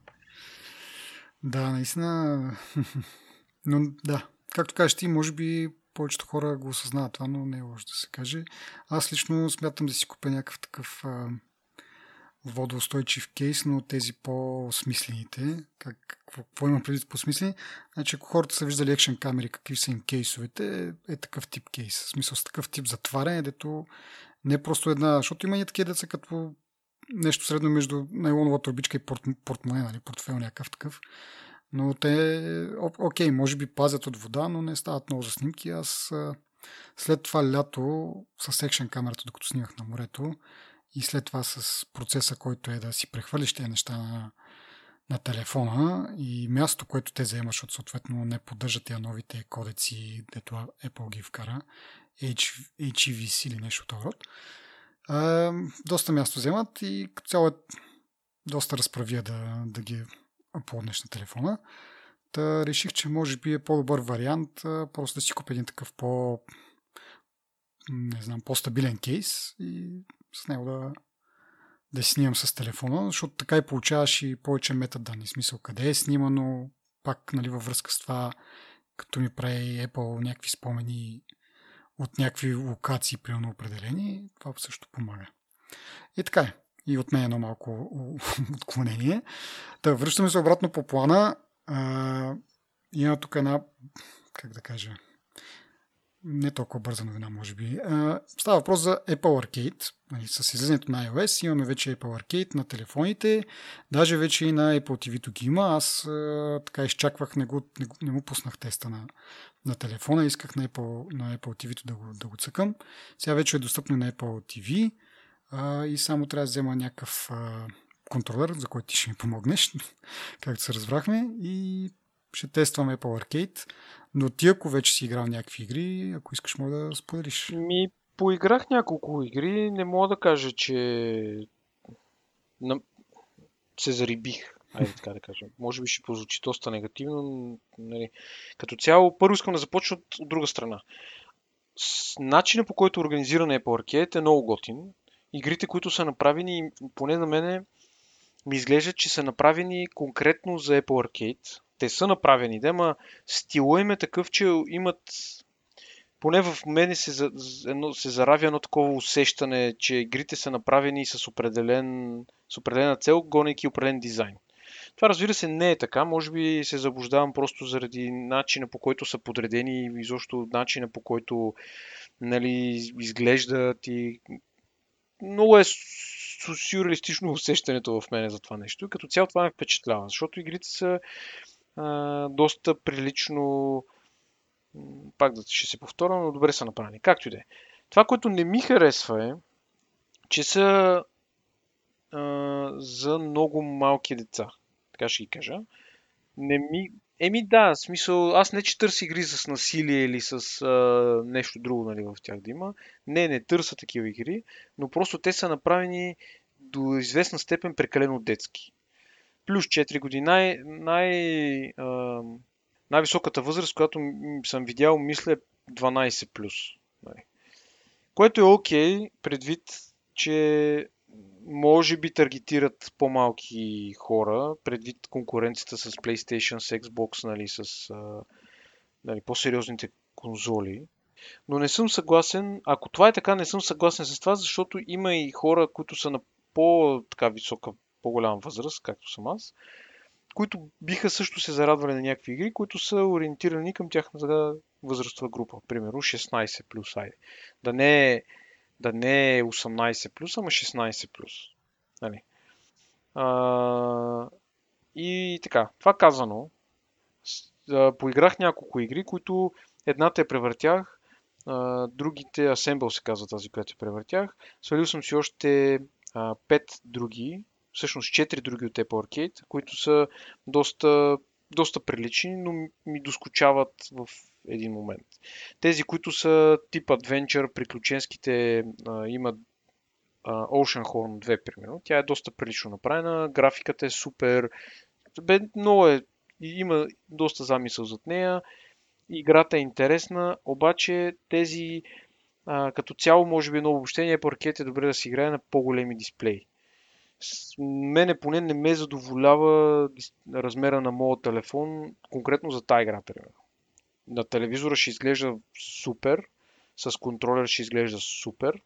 да, наистина но да, както кажеш ти, може би повечето хора го осъзнават това, но не е лошо да се каже. Аз лично смятам да си купя някакъв такъв а, водоустойчив кейс, но тези по-смислените. Как, какво, какво имам предвид по-смислени? Значи, ако хората са виждали екшен камери, какви са им кейсовете, е, е такъв тип кейс. В смисъл с такъв тип затваряне, дето не е просто една, защото има и такива деца като нещо средно между найлоновата обичка и порт, портмоне, нали, портфел някакъв такъв. Но те, окей, може би пазят от вода, но не стават много за снимки. Аз след това лято с екшен камерата, докато снимах на морето, и след това с процеса, който е да си прехвърлиш тези неща на, на телефона и място, което те заемат, защото съответно не поддържат тези новите кодеци, дето Apple ги вкара, HEVC или нещо от род. доста място вземат и като цяло е доста разправия да, да ги плоднеш на телефона. Та реших, че може би е по-добър вариант просто да си купя един такъв по не знам, по-стабилен кейс и с него да, да снимам с телефона, защото така и получаваш и повече метаданни. Смисъл къде е снимано, пак нали, във връзка с това, като ми прави Apple някакви спомени от някакви локации, примерно определени, това също помага. И така е и от мен едно малко отклонение. Та, връщаме се обратно по плана. А, има тук една, как да кажа, не толкова бърза новина, може би. А, става въпрос за Apple Arcade. Нали, с излизането на iOS имаме вече Apple Arcade на телефоните. Даже вече и на Apple TV ги има. Аз а, така изчаквах, не, го, не, не му пуснах теста на, на телефона. Исках на Apple, на Apple TV да го, да го цъкам. Сега вече е достъпно на Apple TV а, и само трябва да взема някакъв а, контролер, за който ти ще ми помогнеш, както се разбрахме, и ще тестваме Apple Arcade. Но ти, ако вече си играл някакви игри, ако искаш, може да споделиш. Ми, поиграх няколко игри, не мога да кажа, че се зарибих. Айде така да кажем. Може би ще прозвучи доста негативно. Но, нали. Като цяло, първо искам да започна от друга страна. С начина по който е организиран Apple Arcade е много готин игрите, които са направени, поне на мене ми изглежда, че са направени конкретно за Apple Arcade. Те са направени, да, ма стила им е такъв, че имат поне в мене се, едно, се заравя едно такова усещане, че игрите са направени с, определен, с определена цел, гонейки определен дизайн. Това разбира се не е така, може би се заблуждавам просто заради начина по който са подредени и изобщо начина по който нали, изглеждат и много е сюрреалистично усещането в мене за това нещо. Като цяло това ме впечатлява, защото игрите са а, доста прилично пак да ще се повторя, но добре са направени. Както и да е. Това, което не ми харесва е, че са а, за много малки деца. Така ще ги кажа. Не ми... Еми да, смисъл, аз не че търся игри с насилие или с а, нещо друго нали, в тях да има. Не, не търся такива игри, но просто те са направени до известна степен прекалено детски. Плюс 4 години. Най, най, а, най-високата възраст, която съм видял, мисля, е 12 плюс. Нали. Което е окей, предвид, че може би таргетират по-малки хора, предвид конкуренцията с PlayStation, с Xbox, нали, с нали, по-сериозните конзоли. Но не съм съгласен, ако това е така, не съм съгласен с това, защото има и хора, които са на по-така висока, по-голяма възраст, както съм аз, които биха също се зарадвали на някакви игри, които са ориентирани към тяхната възрастова група. Примерно 16 плюс, айде. Да не е, да не е 18 плюс, ама 16 плюс. Нали? А, и така, това казано, поиграх няколко игри, които едната я превъртях, а, другите Assemble се казва тази, която я превъртях. Свалил съм си още а, 5 други, всъщност 4 други от Apple Arcade, които са доста, доста прилични, но ми доскочават в един момент. Тези, които са тип Adventure, приключенските, а, имат а, Oceanhorn 2, примерно. Тя е доста прилично направена, графиката е супер, бе, много е, има доста замисъл зад нея, играта е интересна, обаче тези а, като цяло, може би едно обобщение, паркет е добре да се играе на по-големи дисплеи. Мене поне не ме задоволява размера на моят телефон, конкретно за тази игра, примерно. На телевизора ще изглежда супер, с контролер ще изглежда супер.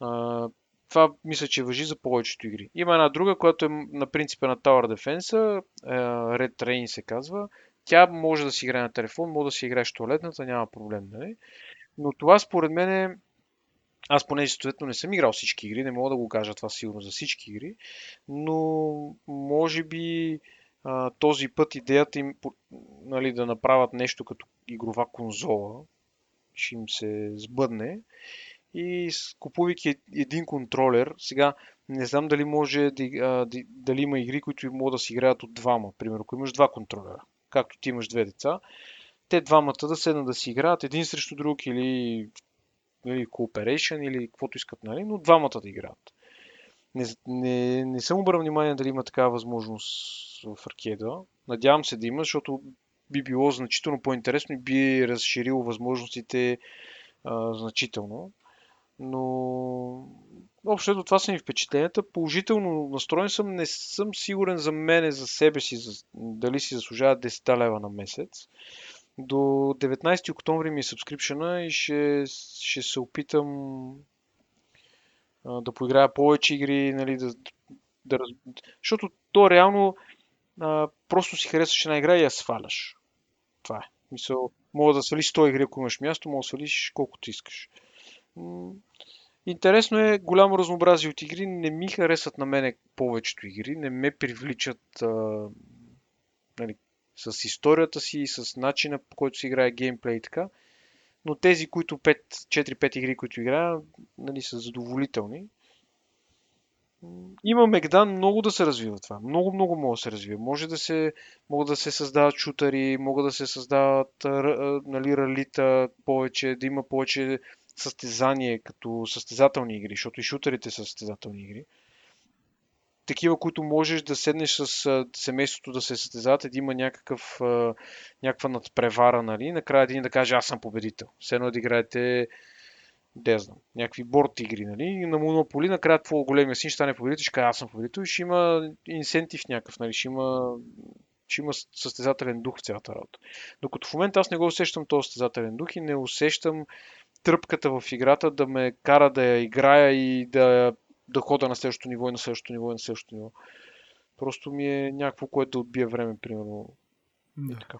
А, това мисля, че въжи за повечето игри. Има една друга, която е на принципа на Tower Defense, е, Red Train се казва. Тя може да си играе на телефон, може да си играеш в туалетната, няма проблем, нали? Но това според мен е... Аз понеже съответно не съм играл всички игри, не мога да го кажа това сигурно за всички игри, но може би този път идеята им нали, да направят нещо като игрова конзола ще им се сбъдне и купувайки един контролер, сега не знам дали може дали има игри, които могат да се играят от двама. Примерно, ако имаш два контролера, както ти имаш две деца, те двамата да седнат да си играят един срещу друг или, или cooperation или каквото искат, нали? но двамата да играят. Не, не, не съм обърнал внимание дали има такава възможност в аркеда. Надявам се да има, защото би било значително по-интересно и би разширило възможностите а, значително. Но общо ето това са ми впечатленията. Положително настроен съм. Не съм сигурен за мене, за себе си, за, дали си заслужава 10 лева на месец. До 19 октомври ми е сабскрипшена и ще, ще се опитам да поиграя повече игри, нали, да, да, защото то реално а, просто си харесваш една игра и я сваляш. Това е. Мисъл, мога да свалиш 100 игри, ако имаш място, мога да свалиш колкото искаш. Интересно е, голямо разнообразие от игри. Не ми харесват на мене повечето игри. Не ме привличат а, нали, с историята си, с начина по който се играе геймплей и така. Но тези, които 5, 4-5 игри, които играя, нали, са задоволителни. Има Мегдан много да се развива това. Много, много може да се развива. Може да се, могат да се създават шутъри, могат да се създават нали, ралита повече, да има повече състезание като състезателни игри, защото и шутерите са състезателни игри. Такива, които можеш да седнеш с семейството да се състезават, да има някакъв, някаква надпревара, нали? Накрая един да каже, аз съм победител. Все едно да играете, да знам, някакви борт игри, нали? И на Монополи, накрая твой големия син ще стане победител, ще каже, аз съм победител и ще има инсентив някакъв, нали? Ще има че има състезателен дух в цялата работа. Докато в момента аз не го усещам този състезателен дух и не усещам тръпката в играта да ме кара да я играя и да, да хода на следващото ниво и на следващото ниво и на следващото ниво. Просто ми е някакво, което да отбие време, примерно. Да. Така.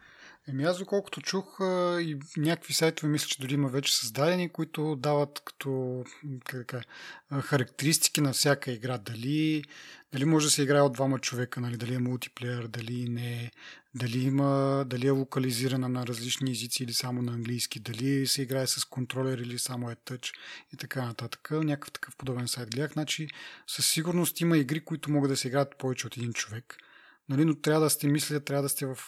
Еми аз доколкото чух и някакви сайтове, мисля, че дори има вече създадени, които дават като как, характеристики на всяка игра. Дали, дали може да се играе от двама човека, нали, дали е мултиплеер, дали не, дали, има, дали е локализирана на различни езици или само на английски, дали се играе с контролер или само е тъч и така нататък. Някакъв такъв подобен сайт гледах. Значи със сигурност има игри, които могат да се играят повече от един човек. Нали, но трябва да сте мисля, трябва да сте в,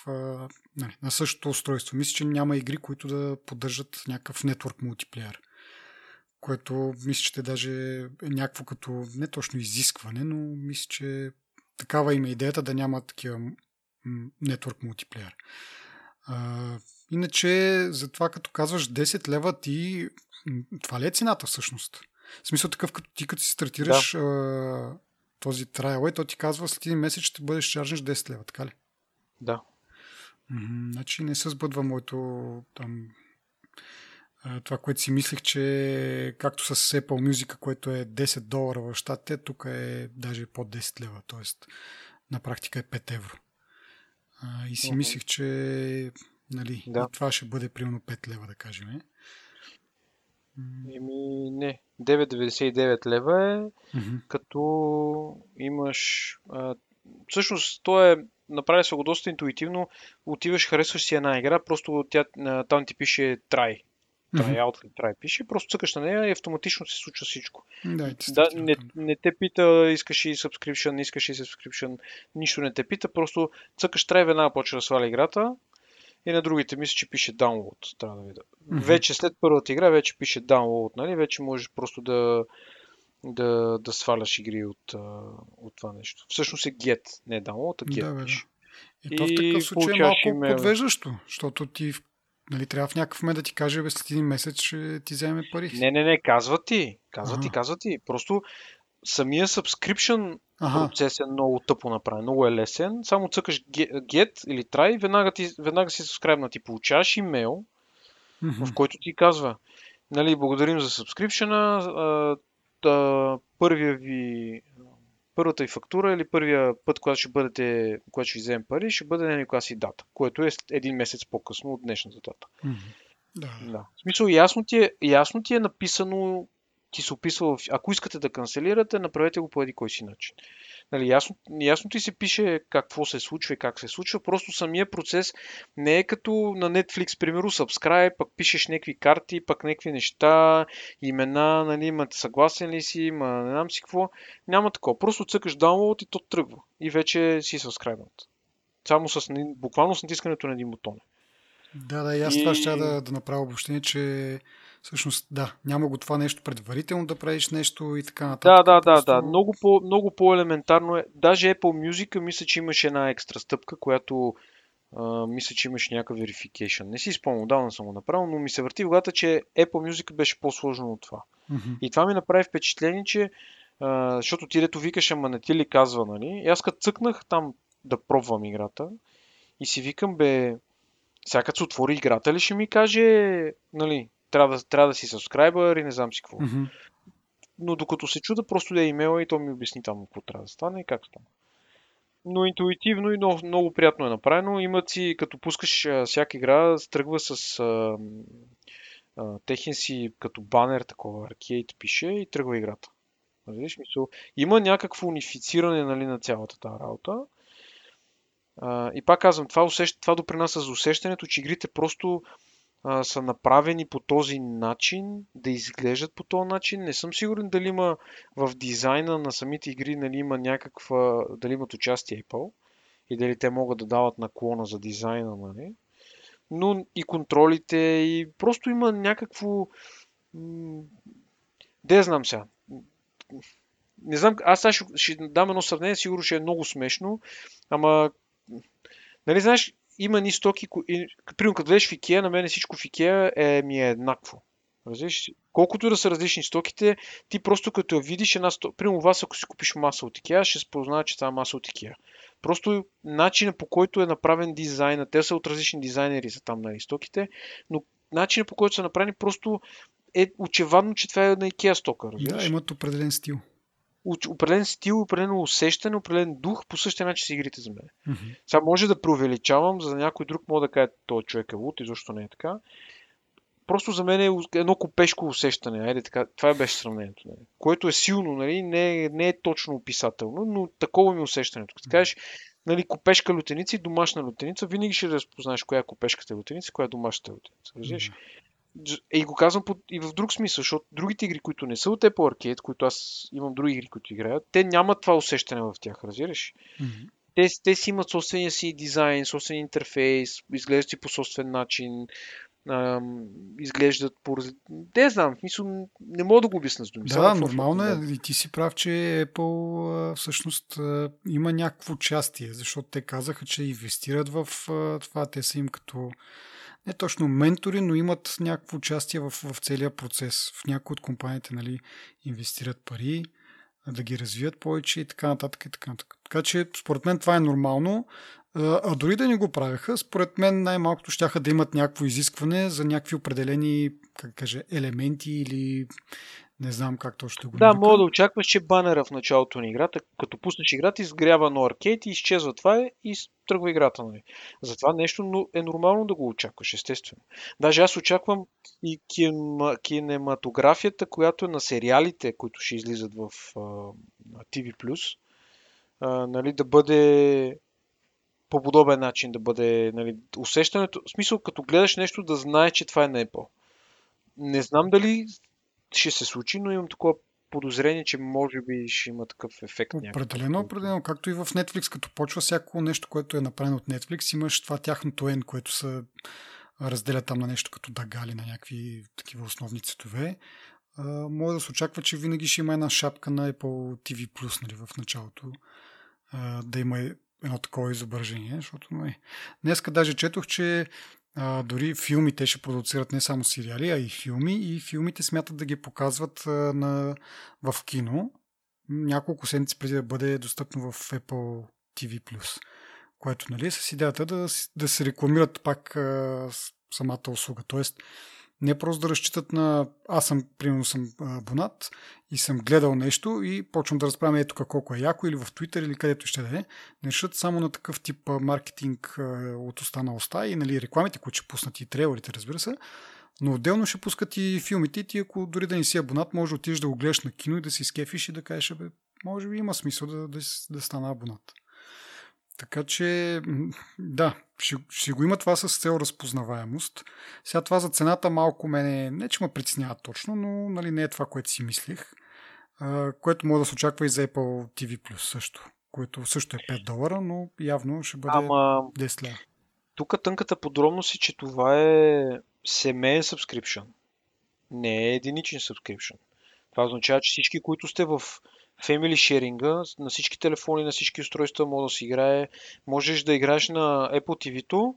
нали, на същото устройство. Мисля, че няма игри, които да поддържат някакъв нетворк мултиплеер. Което мисля, че даже е някакво като не точно изискване, но мисля, че такава има идеята да няма такива нетворк мултиплеер. А, иначе, за това като казваш 10 лева ти... Това ли е цената всъщност? В смисъл такъв, като ти като си стартираш да. Този трайл, то ти казва след един месец ще бъдеш чаржнеш 10 лева, така ли? Да. М-м, значи не се сбъдва моето там това, което си мислех, че както с Apple Music, което е 10 долара в щатите, тук е даже под 10 лева, т.е. на практика е 5 евро. А, и си uh-huh. мислех, че нали, да. това ще бъде примерно 5 лева, да кажем. Еми, не. 9,99 лева е, mm-hmm. като имаш... А, всъщност, то е... Направи се го доста интуитивно. Отиваш, харесваш си една игра, просто тя, там ти пише try. Tryout или try пише, просто цъкаш на нея и автоматично се случва всичко. Да, да не, не те пита, искаш и subscription, не искаш и subscription, нищо не те пита, просто цъкаш try, веднага почва да сваля играта и на другите мисля, че пише download. Трябва да видя. Mm-hmm. Вече след първата игра вече пише download, нали? Вече можеш просто да, да, да сваляш игри от, от това нещо. Всъщност е get, не download, а get да, бе, И, и то в такъв случай е малко имейл. подвеждащо, защото ти нали, трябва в някакъв момент да ти каже, бе, след един месец ще ти вземе пари. Не, не, не, казва ти. Казва ага. ти, казва ти. Просто самия subscription ага. процес е много тъпо направен, много е лесен. Само цъкаш get или try, веднага, ти, веднага си subscribe ти получаваш имейл, mm-hmm. в който ти казва, нали, благодарим за subscription първия ви първата ви фактура или първия път, когато ще бъдете, когато ще ви вземем пари, ще бъде на си дата, което е един месец по-късно от днешната дата. Mm-hmm. Да. да. В смисъл, ясно ти, е, ясно ти е написано ти се описва, ако искате да канцелирате, направете го по един кой си начин. Нали, ясно, ясно ти се пише какво се случва и как се случва, просто самия процес не е като на Netflix, примерно, subscribe, пък пишеш някакви карти, пък някакви неща, имена, нали, имате съгласен ли си, ма не знам си какво. Няма такова. Просто цъкаш download и то тръгва. И вече си subscribed. Само с, буквално с натискането на един бутон. Да, да, и аз и... това ще да, да направя обобщение, че Всъщност, да, няма го това нещо предварително да правиш нещо и така нататък. Да, да, просто... да, да. Много, по, много по-елементарно е. Даже Apple Music мисля, че имаше една екстра стъпка, която а, мисля, че имаше някакъв verification. Не си спомням, отдавна съм го направил, но ми се върти в главата, че Apple Music беше по-сложно от това. Mm-hmm. И това ми направи впечатление, че а, защото ти дето викаш, ама не ти ли казва, нали? И аз като цъкнах там да пробвам играта и си викам, бе, сега като се отвори играта ли ще ми каже, нали, трябва да, трябва да си subscriber и не знам си какво. Mm-hmm. Но докато се чуда, просто да е имейла и то ми обясни там какво трябва да стане и как стане. Но интуитивно и много, много приятно е направено. Имат си, като пускаш а, всяка игра, тръгва с а, а, техен си като банер, такова аркейд пише и тръгва играта. Нали, смисъл, има някакво унифициране нали, на цялата тази работа. А, и пак казвам, това, усещ... това допринася за усещането, че игрите просто а, са направени по този начин, да изглеждат по този начин. Не съм сигурен дали има в дизайна на самите игри, нали има някаква, дали имат участие Apple и дали те могат да дават наклона за дизайна, нали. Но и контролите, и просто има някакво... Де знам сега. Не знам, аз сега ще, ще дам едно сравнение, сигурно ще е много смешно, ама Нали знаеш, има ни стоки, примерно като влезеш в Икеа, на мен всичко в Икеа е, ми е еднакво. Разбираш? Колкото да са различни стоките, ти просто като я видиш една стока, примерно вас ако си купиш маса от Ikea, ще спознава, че това е маса от Ikea. Просто начина по който е направен дизайна, те са от различни дизайнери са там нали, стоките, но начина по който са направени просто е очевадно, че това е на IKEA стока. Разбираш? Да, имат определен стил. Определен стил, определено усещане, определен дух, по същия начин са игрите за мен. Mm-hmm. Сега може да преувеличавам, за някой друг мога да кажа, този човек е луд и защо не е така. Просто за мен е едно купешко усещане. Айде, така, това беше сравнението. Нали. Което е силно, нали, не, не е точно описателно, но такова ми е усещането. Като кажеш, нали, купешка лютеница и домашна лютеница, винаги ще разпознаеш коя е купешката лютеница и коя е домашната лютеница. Разбираш? Mm-hmm. И го казвам и в друг смисъл, защото другите игри, които не са от Apple Arcade, които аз имам други игри, които играят, те нямат това усещане в тях, разбираш? Mm-hmm. Те, те си имат собствения си дизайн, собствен интерфейс, изглеждат си по собствен начин, ам, изглеждат по Не знам, в смисъл, не мога да го обясня с думи. Да, нормално е. И ти си прав, че Apple всъщност има някакво участие, защото те казаха, че инвестират в това. Те са им като не точно ментори, но имат някакво участие в, в целия процес. В някои от компаниите нали, инвестират пари, да ги развият повече и така нататък. И така, нататък. така че според мен това е нормално. А дори да не го правеха, според мен най-малкото ще да имат някакво изискване за някакви определени как кажа, елементи или не знам как точно го Да, мога да очакваш, че банера в началото на играта, като пуснеш играта, изгрява на аркейд и изчезва това е и тръгва играта. Нали. Затова нещо е нормално да го очакваш, естествено. Даже аз очаквам и кинематографията, която е на сериалите, които ще излизат в TV+, нали, да бъде по подобен начин да бъде нали, усещането. В смисъл, като гледаш нещо, да знае, че това е на Apple. Не знам дали ще се случи, но имам такова подозрение, че може би ще има такъв ефект. Определено, определено. Както и в Netflix, като почва всяко нещо, което е направено от Netflix, имаш това тяхното N, което се разделя там на нещо като дагали, на някакви такива основни цветове. може да се очаква, че винаги ще има една шапка на Apple TV+, нали, в началото. да има едно такова изображение, защото не. Днеска даже четох, че а, дори филмите ще продуцират не само сериали, а и филми и филмите смятат да ги показват а, на, в кино няколко седмици преди да бъде достъпно в Apple TV+. Което нали, е с идеята да, да се рекламират пак а, самата услуга. Тоест, не просто да разчитат на... Аз съм, примерно съм абонат и съм гледал нещо и почвам да разправям ето колко е яко или в Twitter или където ще да е. Не решат само на такъв тип маркетинг от уста уста и нали, рекламите, които ще пуснат и трейлерите, разбира се. Но отделно ще пускат и филмите ти, ако дори да не си абонат, може да отидеш да го гледаш на кино и да си скефиш и да кажеш, бе, може би има смисъл да, да, да стана абонат. Така че, да, ще, ще го има това с цел разпознаваемост. Сега това за цената малко мене, не че ме притеснява точно, но нали, не е това, което си мислих. А, което може да се очаква и за Apple TV също, което също е 5 долара, но явно ще бъде Ама... 10 лева. Тук тънката подробност е, че това е семейен subscription. Не е единичен subscription. Това означава, че всички, които сте в Family sharing на всички телефони, на всички устройства може да се играе. Можеш да играеш на Apple TV-то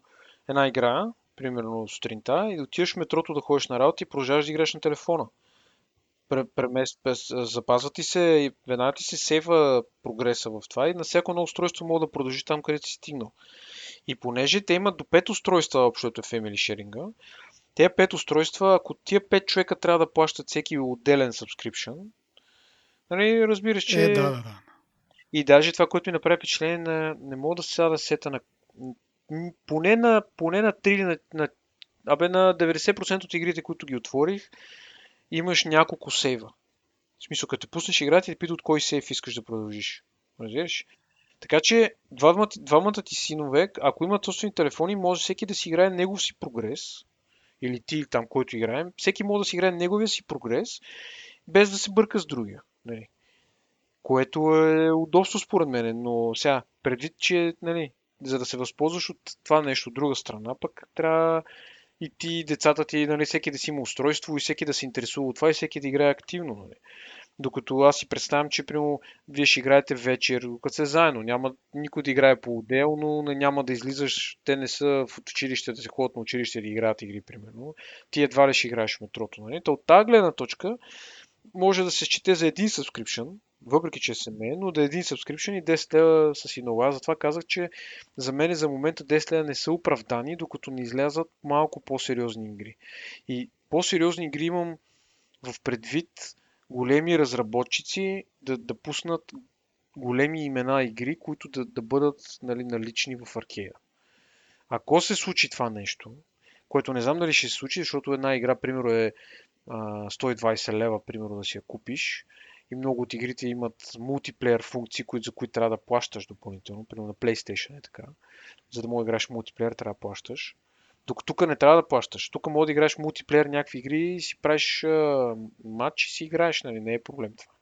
една игра, примерно сутринта, и отиваш в метрото да ходиш на работа и продължаваш да играеш на телефона. Премест, запазва ти се и веднага ти се сейва прогреса в това и на всяко едно устройство мога да продължи там, където си стигнал. И понеже те имат до 5 устройства, общото е Family Sharing, тези 5 устройства, ако тия 5 човека трябва да плащат всеки отделен subscription, Нали, разбираш, че... Е, да, да, да. И даже това, което ми направи впечатление, на... не мога да сега да сета на... Поне на, поне на 3 на, на... Абе на 90% от игрите, които ги отворих, имаш няколко сейва. В смисъл, като те пуснеш играта и те питат от кой сейф искаш да продължиш. Разбираш? Така че двамата, двамата ти синове, ако имат собствени телефони, може всеки да си играе негов си прогрес. Или ти там, който играем. Всеки може да си играе неговия си прогрес, без да се бърка с другия. Нали. Което е удобство според мен, но сега, предвид, че нали, за да се възползваш от това нещо от друга страна, пък трябва и ти, децата ти, нали, всеки да си има устройство и всеки да се интересува от това и всеки да играе активно. Нали. Докато аз си представям, че примерно, вие ще играете вечер, докато се заедно. Няма никой да играе по-отделно, няма да излизаш. Те не са в училище, да се ходят на училище да играят игри, примерно. Ти едва ли ще играеш в метрото. Нали? Та от тази гледна точка може да се счете за един subscription, въпреки че е семейен, но да е един subscription и 10 лева много. Аз затова казах, че за мен за момента 10 лева не са оправдани, докато не излязат малко по-сериозни игри. И по-сериозни игри имам в предвид големи разработчици да, да пуснат големи имена игри, които да, да бъдат нали, налични в аркея. Ако се случи това нещо, което не знам дали ще се случи, защото една игра, примерно, е 120 лева, примерно, да си я купиш, и много от игрите имат мултиплеер функции, които, за които трябва да плащаш допълнително. Примерно на PlayStation е така. За да мога да играеш мултиплеер, трябва да плащаш. Докато тук не трябва да плащаш. Тук може да играеш мултиплеер някакви игри и си правиш а, матч и си играеш, нали? Не е проблем това.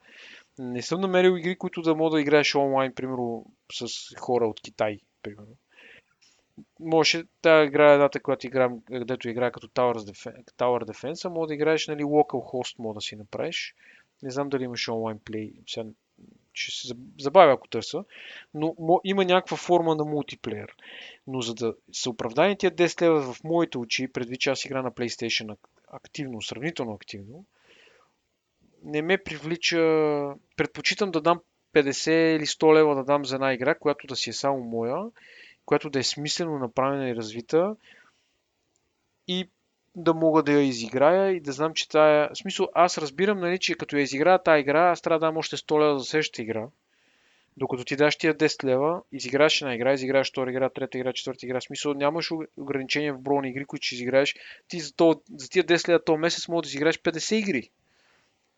Не съм намерил игри, които да мога да играеш онлайн, примерно с хора от Китай, примерно. Може да играя едната, която играм, където играя като Tower Defense, Tower Defense, мога да играеш, нали, local host, мога да си направиш. Не знам дали имаш онлайн плей. Сега ще се забавя, ако търся. Но има някаква форма на мултиплеер. Но за да са оправдани тия 10 лева в моите очи, предвид че аз игра на PlayStation активно, сравнително активно, не ме привлича... Предпочитам да дам 50 или 100 лева да дам за една игра, която да си е само моя, която да е смислено направена и развита и да мога да я изиграя и да знам, че тая... В смисъл, аз разбирам, нали, че като я изиграя тази игра, аз трябва да дам още 100 лева за следващата игра. Докато ти даш тия 10 лева, изиграеш една игра, изиграеш втора игра, трета игра, четвърта игра. В смисъл, нямаш ограничения в броя на игри, които ще изиграеш. Ти за, то, за тия 10 лева този месец може да изиграеш 50 игри.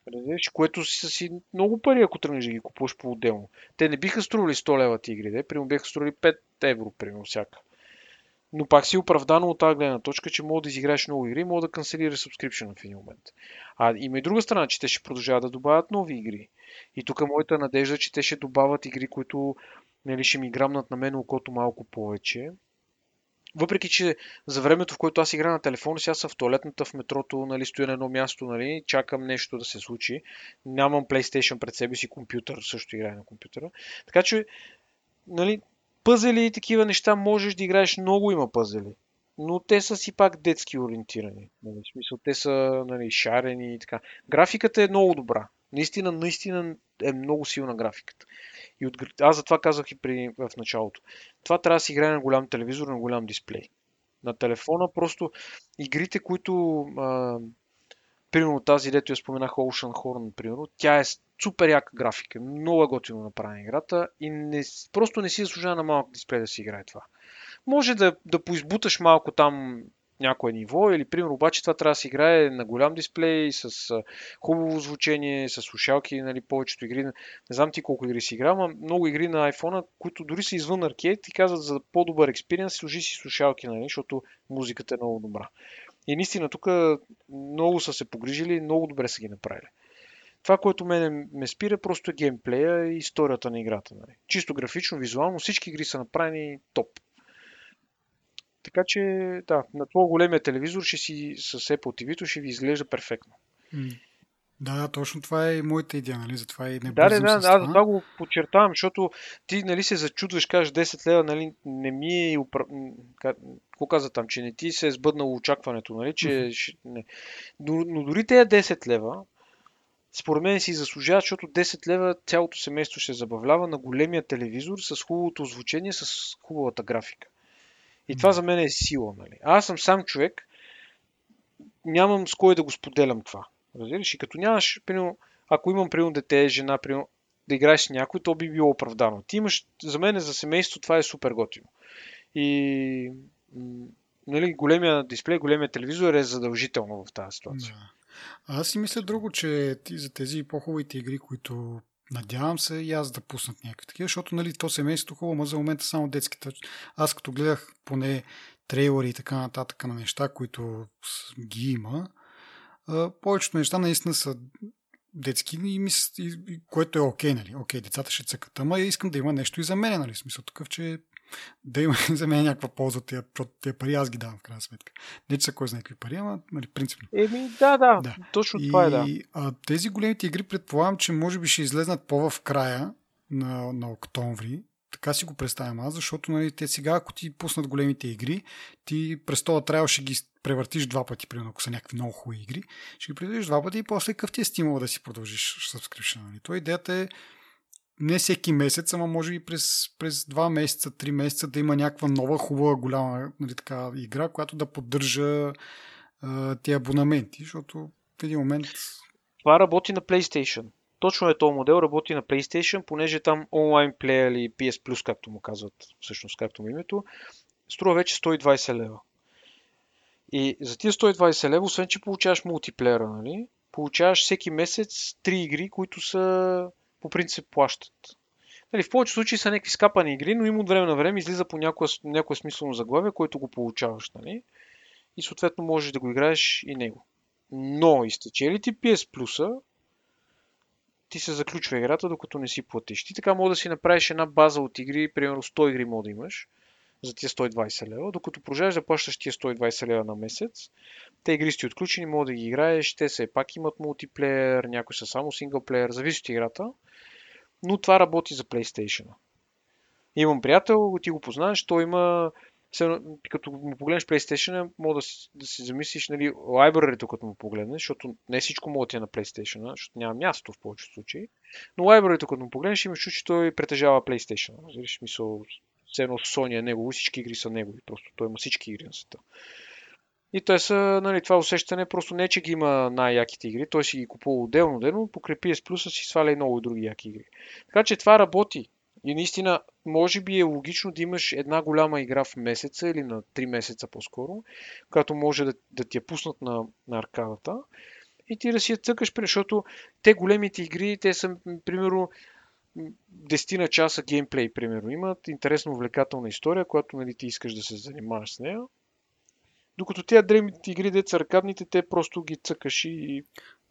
Разбираш, което си, си много пари, ако тръгнеш да ги купуваш по-отделно. Те не биха стрували 100 лева ти игри, де? Примерно биха стрували 5 евро, примерно всяка. Но пак си оправдано от тази гледна точка, че мога да изиграеш много игри, мога да канцелираш subscription в един момент. А има и друга страна, че те ще продължават да добавят нови игри. И тук моята надежда, че те ще добавят игри, които нали, ще ми грамнат на мен окото малко повече. Въпреки, че за времето, в което аз играя на телефона, сега съм в туалетната, в метрото, нали, стоя на едно място, нали, чакам нещо да се случи. Нямам PlayStation пред себе си, компютър, също играя на компютъра. Така че, нали, пъзели и такива неща можеш да играеш много има пъзели. Но те са си пак детски ориентирани. Нали, в смисъл, те са нали, шарени и така. Графиката е много добра. Наистина, наистина е много силна графиката. И от... Аз затова казах и при... в началото. Това трябва да се играе на голям телевизор, на голям дисплей. На телефона просто игрите, които а, примерно тази, дето я споменах Ocean Horn, примерно, тя е супер яка графика, много е готино направена играта и не, просто не си заслужава на малък дисплей да си играе това. Може да, да поизбуташ малко там някое ниво или примерно обаче това трябва да се играе на голям дисплей, с хубаво звучение, с слушалки, нали, повечето игри. Не знам ти колко игри си играл, но много игри на iPhone, които дори са извън аркейд и казват за по-добър експириенс, служи си слушалки, нали, защото музиката е много добра. И наистина тук много са се погрижили, много добре са ги направили. Това, което мене ме спира, просто е геймплея и историята на играта. Нали. Чисто графично, визуално, всички игри са направени топ. Така че, да, на това големия телевизор ще си с Apple TV ще ви изглежда перфектно. Да, да, точно това е и моята идея, нали? Затова и не Да, да, да, аз това. това го подчертавам, защото ти, нали, се зачудваш, кажеш 10 лева, нали, не ми е... Упра... Какво каза там, че не ти се е сбъднало очакването, нали, че... Uh-huh. Не. Но, но дори тези 10 лева, според мен си заслужават, защото 10 лева цялото семейство ще забавлява на големия телевизор с хубавото звучение, с хубавата графика. И това за мен е сила. Нали? Аз съм сам човек, нямам с кой да го споделям това. Разбираш? И като нямаш, примерно, ако имам примерно дете, жена, примерно, да играеш с някой, то би било оправдано. Ти имаш, за мен, за семейство, това е супер готино. И нали, големия дисплей, големия телевизор е задължително в тази ситуация. Да. Аз си мисля друго, че ти за тези по-хубавите игри, които надявам се и аз да пуснат някакви такива, защото нали, то семейството хубаво, за момента само детските. Аз като гледах поне трейлери и така нататък на неща, които ги има, повечето неща наистина са детски, и мис... и, което е окей, нали? Окей, децата ще цъкат, ама искам да има нещо и за мен, нали? Смисъл такъв, че да има за мен някаква полза тия, тия пари, аз ги давам в крайна сметка. Не че са кой знае какви пари, ама нали, принципно. Еми, да, да, да. точно и, това е, да. А, тези големите игри предполагам, че може би ще излезнат по-в края на, на октомври, така си го представям аз, защото нали, те сега, ако ти пуснат големите игри, ти през това трябва ще ги превъртиш два пъти, примерно, ако са някакви много хубави игри, ще ги превъртиш два пъти и после какъв ти е стимул да си продължиш subscription. Нали? То идеята е не всеки месец, ама може и през, през два месеца, три месеца да има някаква нова, хубава, голяма нали, така, игра, която да поддържа а, тези абонаменти, защото в един момент... Това работи на PlayStation точно е този модел, работи на PlayStation, понеже там онлайн плеер или PS Plus, както му казват, всъщност както му името, струва вече 120 лева. И за тия 120 лева, освен че получаваш мултиплеера, нали, получаваш всеки месец 3 игри, които са по принцип плащат. Нали, в повечето случаи са някакви скапани игри, но им от време на време излиза по някое, някое смислено заглавие, което го получаваш. Нали? И съответно можеш да го играеш и него. Но изтече ти PS Plus, ти се заключва играта, докато не си платиш. Ти така може да си направиш една база от игри, примерно 100 игри може да имаш за тия 120 лева, докато продължаваш да плащаш тия 120 лева на месец. Те игри сте отключени, може да ги играеш, те се пак имат мултиплеер, някои са само синглплеер, зависи от играта. Но това работи за PlayStation. Имам приятел, ти го познаеш, той има като му погледнеш PlayStation, мога да си, да си замислиш, нали, лайбрарито, като му погледнеш, защото не всичко мога да ти е на PlayStation, защото няма място в повечето случаи. Но лайбрарито, като му погледнеш, имаш чу, че той притежава PlayStation. Разбираш, мисъл, все едно Sony е негово, всички игри са негови, просто той има всички игри на света. И той са, нали, това усещане просто не, че ги има най-яките игри, той си ги купува отделно, но покрай PS Plus си сваля и много други яки игри. Така че това работи. И наистина, може би е логично да имаш една голяма игра в месеца или на 3 месеца по-скоро, която може да, да ти я пуснат на, на аркадата и ти да си я цъкаш, защото те големите игри, те са, примерно, 10 на часа геймплей, примерно. Имат интересно увлекателна история, която нали, ти искаш да се занимаваш с нея. Докато тези древните игри, деца аркадните, те просто ги цъкаш и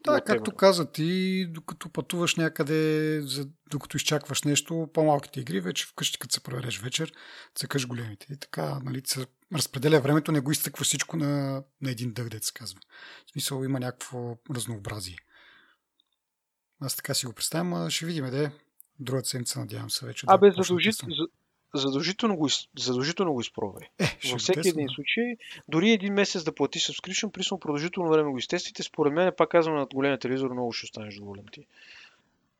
да, както каза ти, докато пътуваш някъде, за, докато изчакваш нещо, по-малките игри, вече вкъщи, като се провереш вечер, цъкаш големите. И така, нали, се разпределя времето, не го изтъква всичко на, на един дъх, дец казва. В смисъл има някакво разнообразие. Аз така си го представям, а ще видим, де. Другата седмица, надявам се вече. Абе, да задължително, задължително го, задължително го изпробвай. Е, Във всеки един случай, дори един месец да платиш subscription, при продължително време го изтествите, според мен, пак казвам, на големия телевизор много ще останеш доволен ти.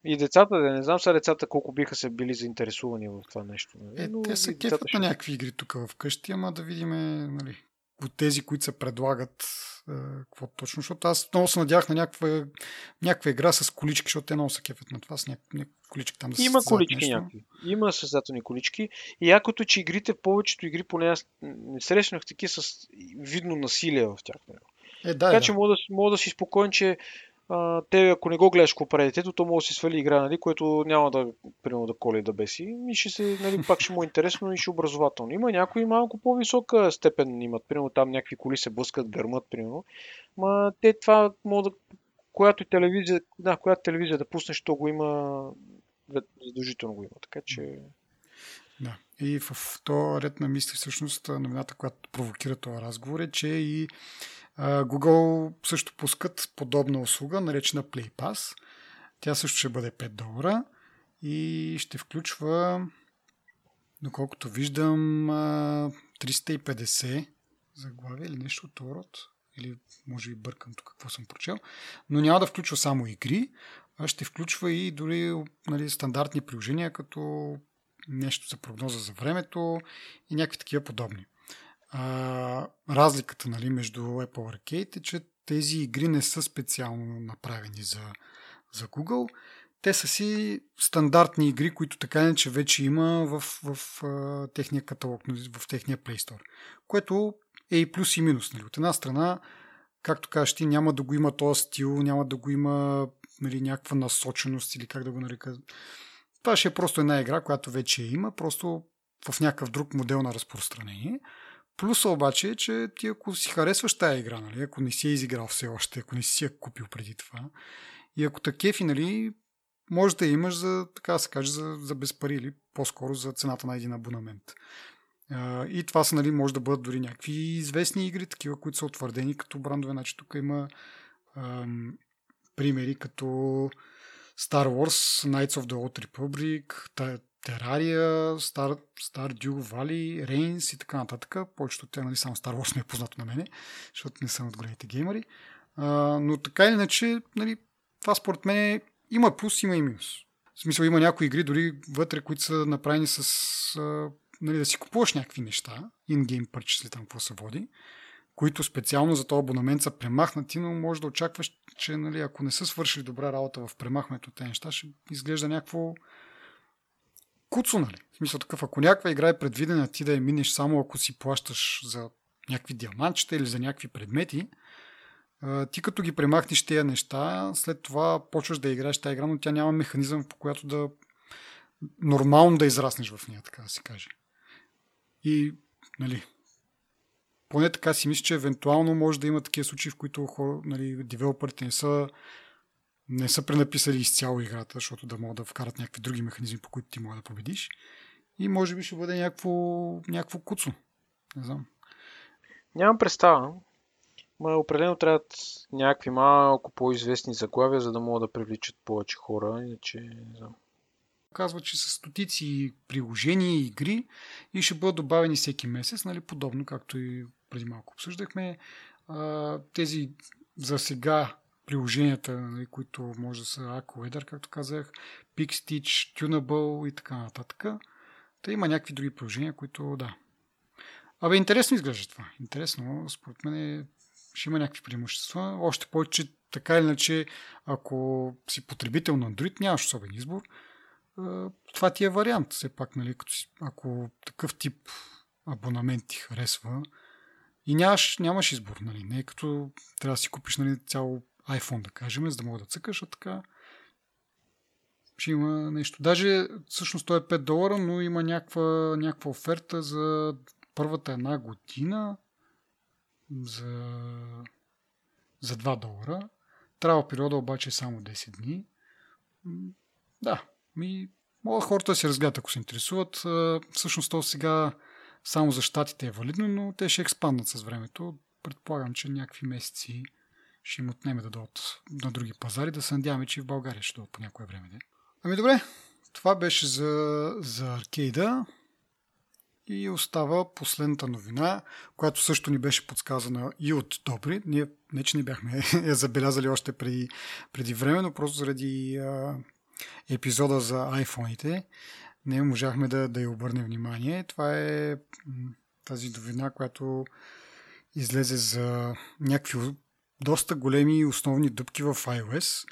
И децата, да не знам сега децата колко биха се били заинтересувани в това нещо. Нали? Е, Но те са кефът ще... на някакви игри тук вкъщи, ама да видим нали, от тези, които се предлагат какво точно, защото аз много се надях на някаква, някаква игра с колички, защото те много се кефят на това, с някакви колички там да Има колички нещо. някакви. Има създателни колички. И якото, че игрите, повечето игри, поне аз не срещнах таки с видно насилие в тях. Е, да, така да. че мога да, мога да си спокоен, че те, ако не го гледаш по предетето, то може да си свали игра, нали, което няма да, примерно, да коли да беси. И ще се, нали, пак ще му е интересно и ще е образователно. Има някои малко по-висока степен имат. Примерно там някакви коли се блъскат, гърмат, примерно. Ма те това могат да която телевизия, да, която телевизия да пуснеш, то го има, задължително го има. Така че... Да. И в този ред на мисли всъщност новината, която провокира този разговор е, че и Google също пускат подобна услуга, наречена Play Pass. Тя също ще бъде 5 долара и ще включва, доколкото виждам, 350 заглавия или нещо от род. Или може и бъркам тук какво съм прочел. Но няма да включва само игри, а ще включва и дори нали, стандартни приложения, като нещо за прогноза за времето и някакви такива подобни. А, разликата нали, между Apple Arcade е, че тези игри не са специално направени за, за Google. Те са си стандартни игри, които така иначе вече има в, в, в а, техния каталог, в техния Play Store. Което е и плюс и минус. Нали. От една страна, както кажеш ти, няма да го има този стил, няма да го има нали, някаква насоченост или как да го нарека. Това ще е просто една игра, която вече има, просто в някакъв друг модел на разпространение. Плюса обаче е, че ти ако си харесваш тази игра, нали, ако не си я изиграл все още, ако не си я купил преди това, и ако та кефи, нали, може да имаш за, така се каже, за, за без пари или по-скоро за цената на един абонамент. И това са, нали, може да бъдат дори някакви известни игри, такива, които са утвърдени като брандове. Значи тук има ам, примери като Star Wars, Knights of the Old Republic, Terraria, Star, Stardew Valley, Reigns и така нататък. Повечето от тях, нали, само Star Wars не е познато на мене, защото не съм от големите геймери. А, но така или иначе, нали, това според мен има плюс, има и минус. В смисъл има някои игри, дори вътре, които са направени с а, нали, да си купуваш някакви неща, in-game purchase там какво се води, които специално за този абонамент са премахнати, но може да очакваш, че нали, ако не са свършили добра работа в премахването тези неща, ще изглежда някакво куцо, нали? В смисъл такъв, ако някаква игра е предвидена ти да я минеш само ако си плащаш за някакви диамантчета или за някакви предмети, ти като ги премахнеш тези неща, след това почваш да играеш тази игра, но тя няма механизъм, по която да нормално да израснеш в нея, така да се каже. И, нали, поне така си мисля, че евентуално може да има такива случаи, в които хора, нали, девелоперите не са не са пренаписали изцяло играта, защото да могат да вкарат някакви други механизми, по които ти може да победиш. И може би ще бъде някакво, някакво куцо. Не знам. Нямам представа. Ма определено трябват някакви малко по-известни заглавия, за да могат да привличат повече хора, иначе не знам. Казва, че са стотици приложения и игри и ще бъдат добавени всеки месец, нали, подобно както и преди малко обсъждахме. А, тези за сега приложенията, нали, които може да са AquaWeather, както казах, PixStitch, Tunable и така нататък. Та има някакви други приложения, които да. Абе, интересно изглежда това. Интересно, според мен ще има някакви преимущества. Още повече, така или иначе, ако си потребител на Android, нямаш особен избор. Това ти е вариант. Все пак, нали, като си, ако такъв тип абонамент ти харесва и нямаш, нямаш избор. Нали. Не е като трябва да си купиш нали, цяло iPhone, да кажем, за да мога да цъкаш, а така ще има нещо. Даже всъщност той е 5 долара, но има някаква, някаква оферта за първата една година за, за 2 долара. Трябва периода обаче е само 10 дни. Да, ми, могат хората да се разгледат, ако се интересуват. Всъщност то сега само за щатите е валидно, но те ще експанднат с времето. Предполагам, че някакви месеци ще им отнеме да дойдат на други пазари, да се надяваме, че и в България ще дойдат по някое време. Не? Ами добре, това беше за, за аркейда. И остава последната новина, която също ни беше подсказана и от Добри. Ние не, че не бяхме я забелязали още преди, преди време, но просто заради а, епизода за iPhone-ите не можахме да, да я обърнем внимание. Това е тази новина, която излезе за някакви доста големи основни дупки в iOS.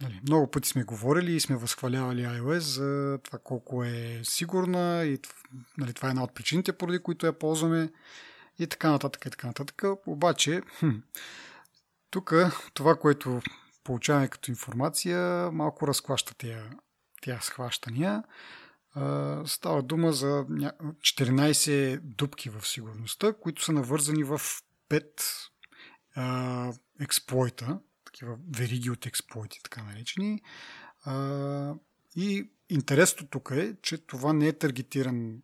Нали, много пъти сме говорили и сме възхвалявали iOS за това колко е сигурна и нали, това е една от причините, поради които я ползваме и така нататък и така нататък. Обаче, хм, тук това, което получаваме като информация, малко разклаща тия, тия схващания. Става дума за 14 дупки в сигурността, които са навързани в 5 а, експлойта, такива вериги от експлойти, така наречени. А, и интересното тук е, че това не е таргетиран,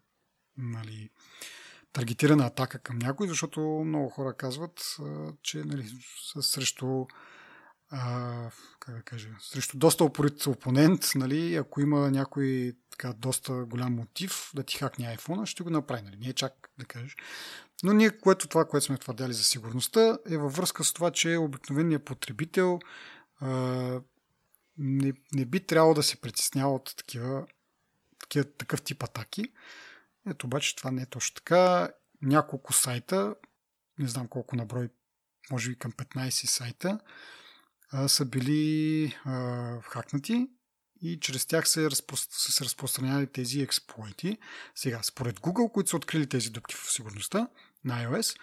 нали, таргетирана атака към някой, защото много хора казват, а, че нали, срещу а, как да кажа, срещу доста опорит опонент, нали, ако има някой така доста голям мотив да ти хакне iPhone, ще го направи. Нали? Не е чак да кажеш. Но ние, което това, което сме твърдяли за сигурността, е във връзка с това, че обикновеният потребител а, не, не би трябвало да се притеснява от такива, такива, такъв тип атаки. Ето обаче това не е точно така. Няколко сайта, не знам колко наброй, може би към 15 сайта, а, са били а, хакнати и чрез тях се, разпро... са се разпространявали тези експлойти. Сега, според Google, които са открили тези дупки в сигурността на iOS,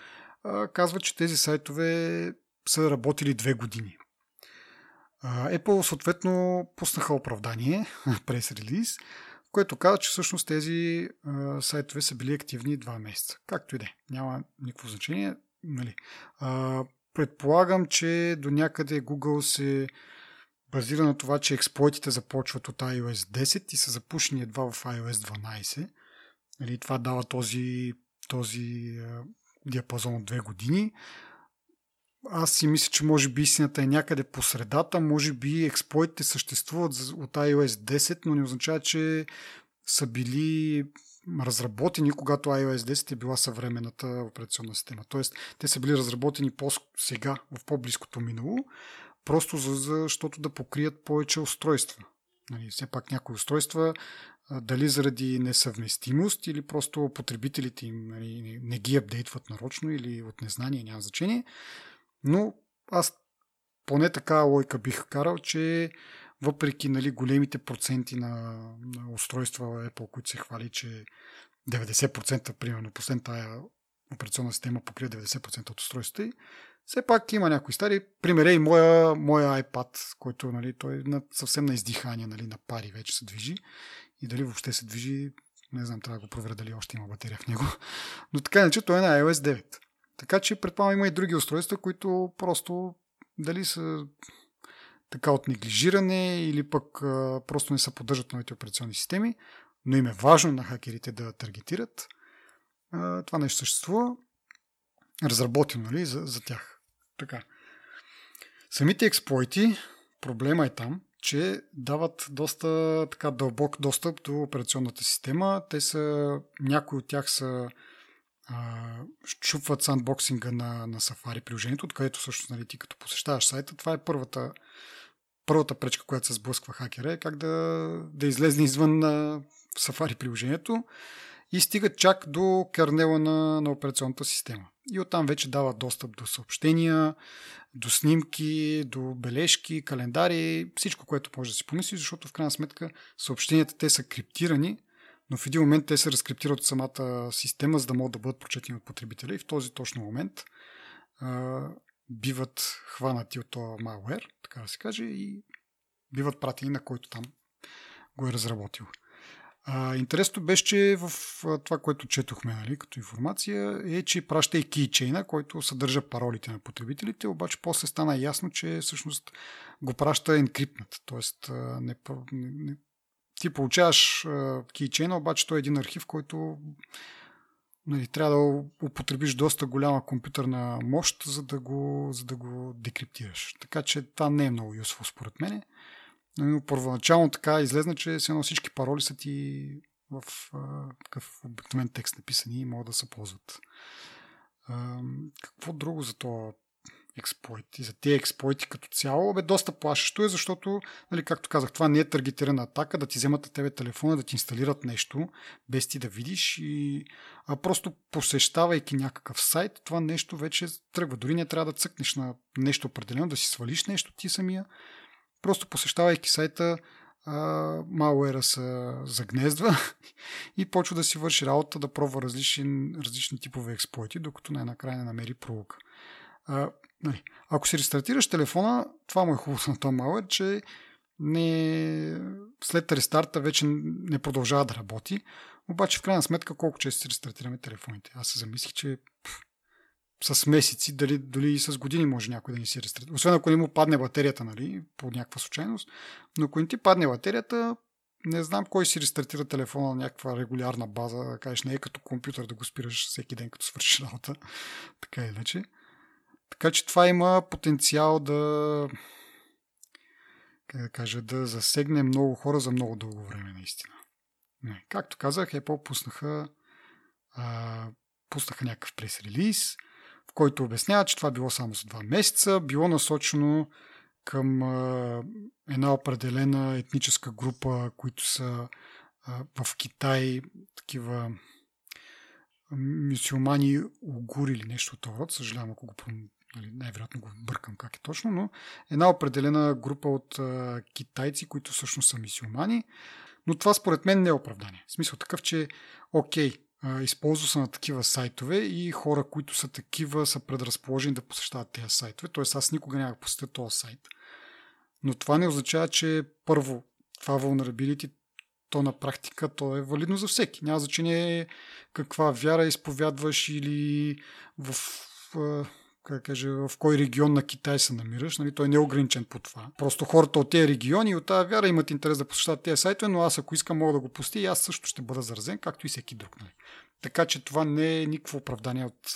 казват, че тези сайтове са работили две години. Apple съответно пуснаха оправдание през релиз, което казва, че всъщност тези сайтове са били активни два месеца. Както и да е, няма никакво значение. Нали. Предполагам, че до някъде Google се базира на това, че експлойтите започват от iOS 10 и са запушени едва в iOS 12. Нали, това дава този, този а, диапазон от две години. Аз си мисля, че може би истината е някъде по средата. Може би експлойтите съществуват от iOS 10, но не означава, че са били разработени, когато iOS 10 е била съвременната операционна система. Тоест, те са били разработени по-сега, в по-близкото минало, просто за, защото да покрият повече устройства. Нали, все пак някои устройства, дали заради несъвместимост или просто потребителите им нали, не, ги апдейтват нарочно или от незнание, няма значение. Но аз поне така лойка бих карал, че въпреки нали, големите проценти на, на устройства Apple, които се хвали, че 90% примерно последната тая операционна система покрива 90% от устройствата все пак има някои стари. Пример е и моя, моя iPad, който нали, той е на, съвсем на издихание, нали, на пари вече се движи. И дали въобще се движи, не знам, трябва да го проверя дали още има батерия в него. Но така иначе той е на iOS 9. Така че предполагам има и други устройства, които просто дали са така от неглижиране или пък а, просто не се поддържат новите операционни системи, но им е важно на хакерите да таргетират. А, това нещо съществува. Разработено нали, за, за тях. Така. Самите експлойти, проблема е там, че дават доста така дълбок достъп до операционната система. Те са, някои от тях са щупват сандбоксинга на, на Safari приложението, откъдето също нали, ти като посещаваш сайта, това е първата, първата пречка, която се сблъсква хакера, е как да, да излезне извън на Safari приложението и стигат чак до кернела на, на операционната система. И оттам вече дава достъп до съобщения, до снимки, до бележки, календари, всичко, което може да си помисли, защото в крайна сметка съобщенията те са криптирани, но в един момент те се разкриптират от самата система, за да могат да бъдат прочетени от потребителя и в този точно момент а, биват хванати от този malware, така да се каже, и биват пратени на който там го е разработил. А, интересното беше, че в това, което четохме нали, като информация, е, че праща и кейчейна, който съдържа паролите на потребителите, обаче после стана ясно, че всъщност го праща енкриптнат. Тоест не, не, ти получаваш кейчейна, обаче той е един архив, който нали, трябва да употребиш доста голяма компютърна мощ, за да го, за да го декриптираш. Така че това не е много юсфо според мен. Но първоначално така излезна, че все едно всички пароли са ти в такъв обикновен текст написани и могат да се ползват. А, какво друго за това експлойти, за тези експлойти като цяло, бе доста плашещо е, защото, нали, както казах, това не е таргетирана атака, да ти вземат на тебе телефона, да ти инсталират нещо, без ти да видиш, и, а просто посещавайки някакъв сайт, това нещо вече тръгва. Дори не трябва да цъкнеш на нещо определено, да си свалиш нещо ти самия, Просто посещавайки сайта, малуера се загнездва и почва да си върши работа, да пробва различни, различни типове експлойти, докато най-накрая не намери пролука. Нали, ако си рестартираш телефона, това му е хубаво на този малуер, че не, след рестарта вече не продължава да работи. Обаче в крайна сметка колко често си рестартираме телефоните. Аз се замислих, че с месеци, дали, дали и с години може някой да ни си рестартира. Освен ако не му падне батерията, нали, по някаква случайност. Но ако не ти падне батерията, не знам кой си рестартира телефона на някаква регулярна база, да кажеш, не е като компютър да го спираш всеки ден, като свършиш работа. така или иначе. Така че това има потенциал да как да кажа, да засегне много хора за много дълго време, наистина. Не. Както казах, Apple пуснаха, а, пуснаха някакъв прес-релиз, който обяснява, че това било само за два месеца, било насочено към една определена етническа група, които са в Китай, такива мюсюлмани угури или нещо от това род. Съжалявам, ако го нали, най-вероятно го бъркам как е точно, но една определена група от китайци, които всъщност са мисиомани. Но това според мен не е оправдание. В смисъл такъв, че окей, използва се на такива сайтове и хора, които са такива, са предразположени да посещават тези сайтове. Тоест аз никога няма посетя този сайт. Но това не означава, че първо това vulnerability, то на практика то е валидно за всеки. Няма значение каква вяра изповядваш или в как каже, в кой регион на Китай се намираш. Нали, той не е ограничен по това. Просто хората от тези региони и от тази вяра имат интерес да посещават тези сайтове, но аз ако искам мога да го пусти аз също ще бъда заразен, както и всеки друг. Нали. Така че това не е никакво оправдание от,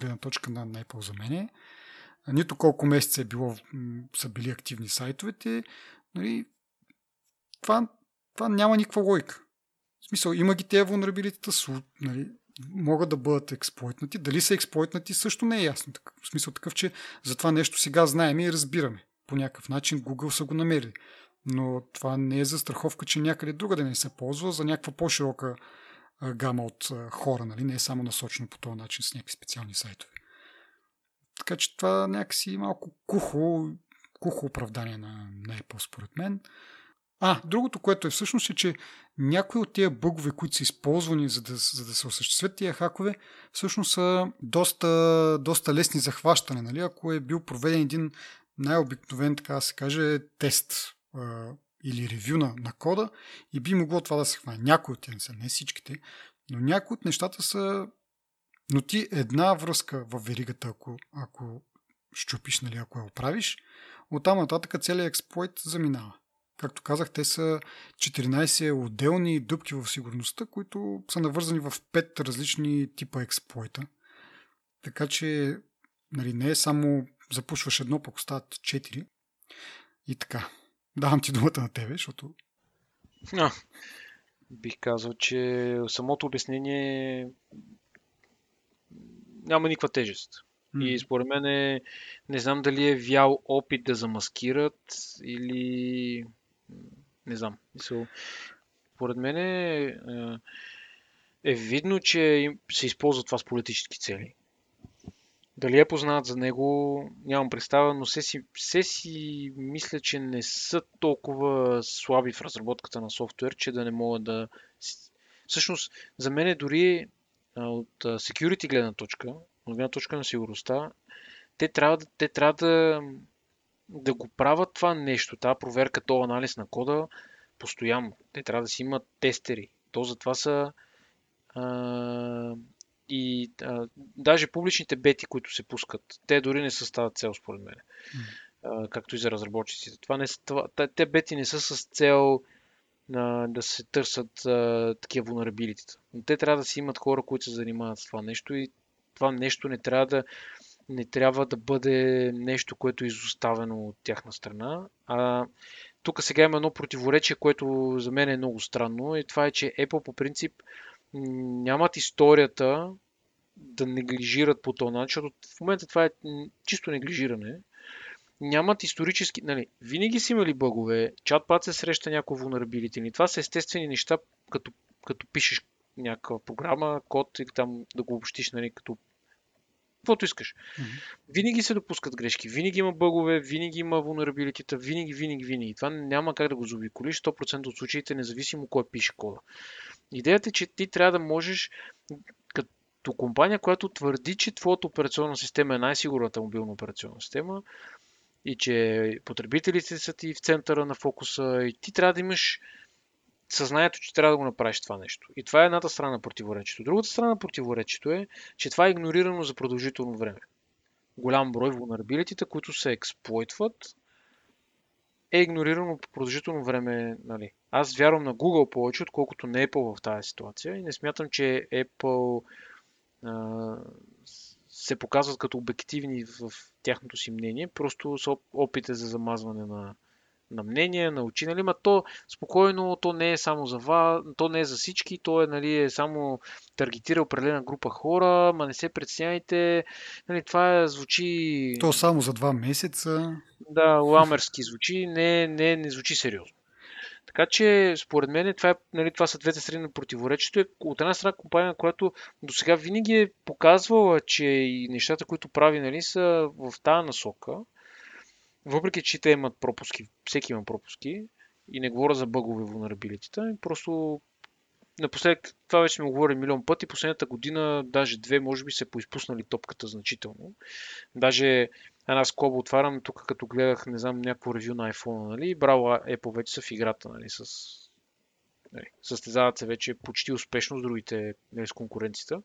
гледна точка на, на Apple за мен. Нито колко месеца е било, са били активни сайтовете. Нали, това, това няма никаква логика. В смисъл, има ги тези вулнерабилитета, нали, могат да бъдат експлойтнати. Дали са експлойтнати също не е ясно. В смисъл такъв, че за това нещо сега знаем и разбираме. По някакъв начин Google са го намерили. Но това не е застраховка, че някъде друга да не се ползва за някаква по-широка гама от хора, нали? не е само насочено по този начин с някакви специални сайтове. Така че това някакси малко кухо, кухо оправдание на, на Apple, според мен. А, другото, което е всъщност е, че някои от тези бъгове, които са използвани за да, за да се осъществят тия хакове, всъщност са доста, доста лесни за хващане. Нали? Ако е бил проведен един най-обикновен, така да се каже, тест а, или ревю на, на кода и би могло това да се хване. Някои от тях не са, не всичките, но някои от нещата са... Но ти една връзка в веригата, ако, ако щупиш, нали, ако я оправиш, оттам нататък целият експлойт заминава. Както казах, те са 14 отделни дупки в сигурността, които са навързани в 5 различни типа експлойта. Така че нали, не е само запушваш едно, пък остават 4. И така. Давам ти думата на тебе, защото... А, бих казал, че самото обяснение няма никаква тежест. Mm. И според мен е, не знам дали е вял опит да замаскират или не знам. Според мен е, е видно, че се използва това с политически цели. Дали я познават за него, нямам представа, но все си, все си мисля, че не са толкова слаби в разработката на софтуер, че да не могат да... Всъщност, за мен е дори от security гледна точка, от гледна точка на сигурността, те трябва, те трябва да, да го правят това нещо, тази проверка, този анализ на кода постоянно. Те трябва да си имат тестери. То затова са а, и а, даже публичните бети, които се пускат, те дори не са стават цел, според мен. А, както и за разработчиците. Това не, това, те бети не са с цел а, да се търсят а, такива vulnerability. Но те трябва да си имат хора, които се занимават с това нещо и това нещо не трябва да не трябва да бъде нещо, което е изоставено от тяхна страна. А, тук сега има едно противоречие, което за мен е много странно и това е, че Apple по принцип нямат историята да неглижират по този начин, защото в момента това е чисто неглижиране. Нямат исторически, нали, винаги са имали бъгове, чат се среща някои vulnerability. Това са естествени неща, като, като пишеш някаква програма, код или там да го общиш, нали, като каквото искаш. Mm-hmm. Винаги се допускат грешки, винаги има бъгове, винаги има vulnerability, винаги, винаги, винаги. Това няма как да го заобиколиш 100% от случаите, независимо кой пише кода. Идеята е, че ти трябва да можеш като компания, която твърди, че твоята операционна система е най-сигурната мобилна операционна система и че потребителите са ти в центъра на фокуса и ти трябва да имаш съзнанието, че трябва да го направиш това нещо. И това е едната страна на противоречието. Другата страна на противоречието е, че това е игнорирано за продължително време. Голям брой vulnerability, които се експлойтват, е игнорирано по продължително време. Нали. Аз вярвам на Google повече, отколкото на Apple в тази ситуация и не смятам, че Apple а, се показват като обективни в тяхното си мнение, просто са опите за замазване на, на мнение, на очи, нали, ма то спокойно, то не е само за вас, то не е за всички, то е, нали, е само таргетира определена група хора, ма не се предсняйте, нали, това звучи... То само за два месеца. Да, ламерски звучи, не, не, не звучи сериозно. Така че, според мен, това, е, нали, това са двете страни на противоречието. Е, от една страна компания, която до сега винаги е показвала, че и нещата, които прави, нали, са в тази насока въпреки че те имат пропуски, всеки има пропуски, и не говоря за бъгове vulnerability, просто напоследък, това вече сме го говорили милион пъти, последната година, даже две, може би се поизпуснали топката значително. Даже една скоба отварям, тук като гледах, не знам, някакво ревю на iPhone, нали, браво, Apple вече са в играта, нали, с нали, състезават се вече почти успешно с другите, нали, с конкуренцията.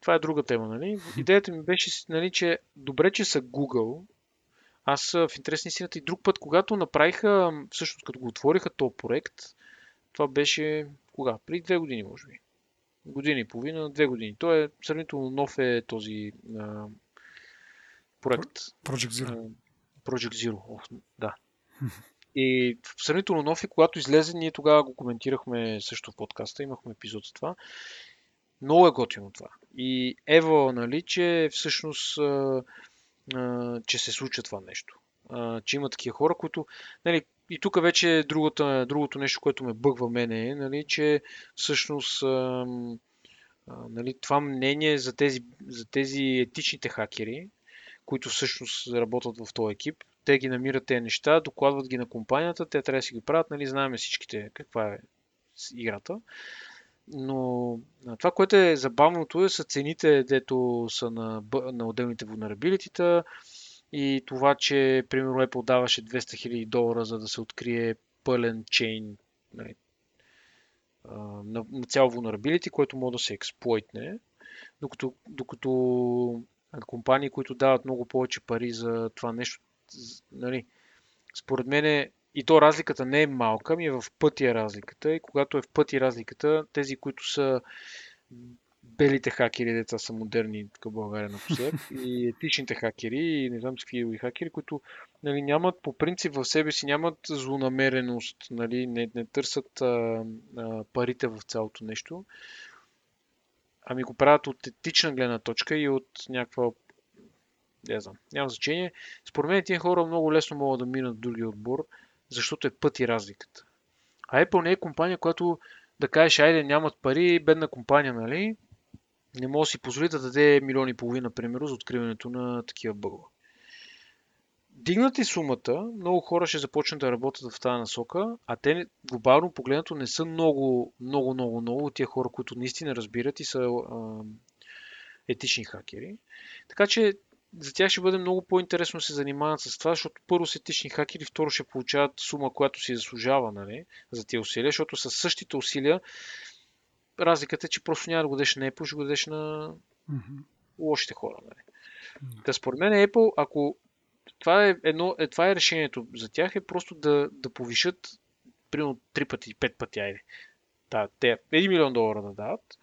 това е друга тема, нали? Идеята ми беше, нали, че добре, че са Google. Аз в интерес на истината и друг път, когато направиха, всъщност като го отвориха този проект, това беше кога? Преди две години, може би. Година и половина, две години. Той е сравнително нов е този а, проект. Project Zero. Project Zero, Ох, да. И сравнително нов е, когато излезе, ние тогава го коментирахме също в подкаста, имахме епизод за това. Много е готино това. И Ева, нали, че всъщност че се случва това нещо. Че има такива хора, които, нали, и тук вече другото, другото нещо, което ме бъгва мене е, нали, че всъщност нали, това мнение за тези, за тези етичните хакери, които всъщност работят в този екип, те ги намират тези неща, докладват ги на компанията, те трябва да си ги правят, нали, знаем всичките каква е играта. Но това, което е забавното е са цените, дето са на, на отделните vulnerability и това, че примерно Apple даваше 200 000 долара, за да се открие пълен чейн нали, на, на цял vulnerability, който може да се експлойтне, докато, докато компании, които дават много повече пари за това нещо, нали, според мен и то разликата не е малка, ми е в пъти е разликата. И когато е в пъти разликата, тези, които са белите хакери, деца са модерни в България напоследък, и етичните хакери, и не знам какви хакери, които нали, нямат по принцип в себе си, нямат злонамереност, нали, не, не търсят а, а, парите в цялото нещо, ами го правят от етична гледна точка и от някаква не знам, няма значение. Според мен тези хора много лесно могат да минат в другия отбор, защото е пъти разликата. А Apple не е компания, която да кажеш, айде нямат пари, бедна компания, нали? Не може да си позволи да даде милиони и половина, примерно, за откриването на такива бъгове. Дигнати сумата, много хора ще започнат да работят в тази насока, а те глобално погледнато не са много, много, много, много тия хора, които наистина разбират и са а, етични хакери. Така че за тях ще бъде много по-интересно да се занимават с това, защото първо са етични хакери, второ ще получават сума, която си заслужава нали, за тези усилия, защото с същите усилия разликата е, че просто няма да го дадеш на Apple, ще го дадеш на mm-hmm. лошите хора. Нали. Mm-hmm. Та според мен Apple, ако това е, едно, е, това е решението за тях, е просто да, да повишат примерно 3 пъти, 5 пъти, айде. Да, те 1 милион долара да дадат,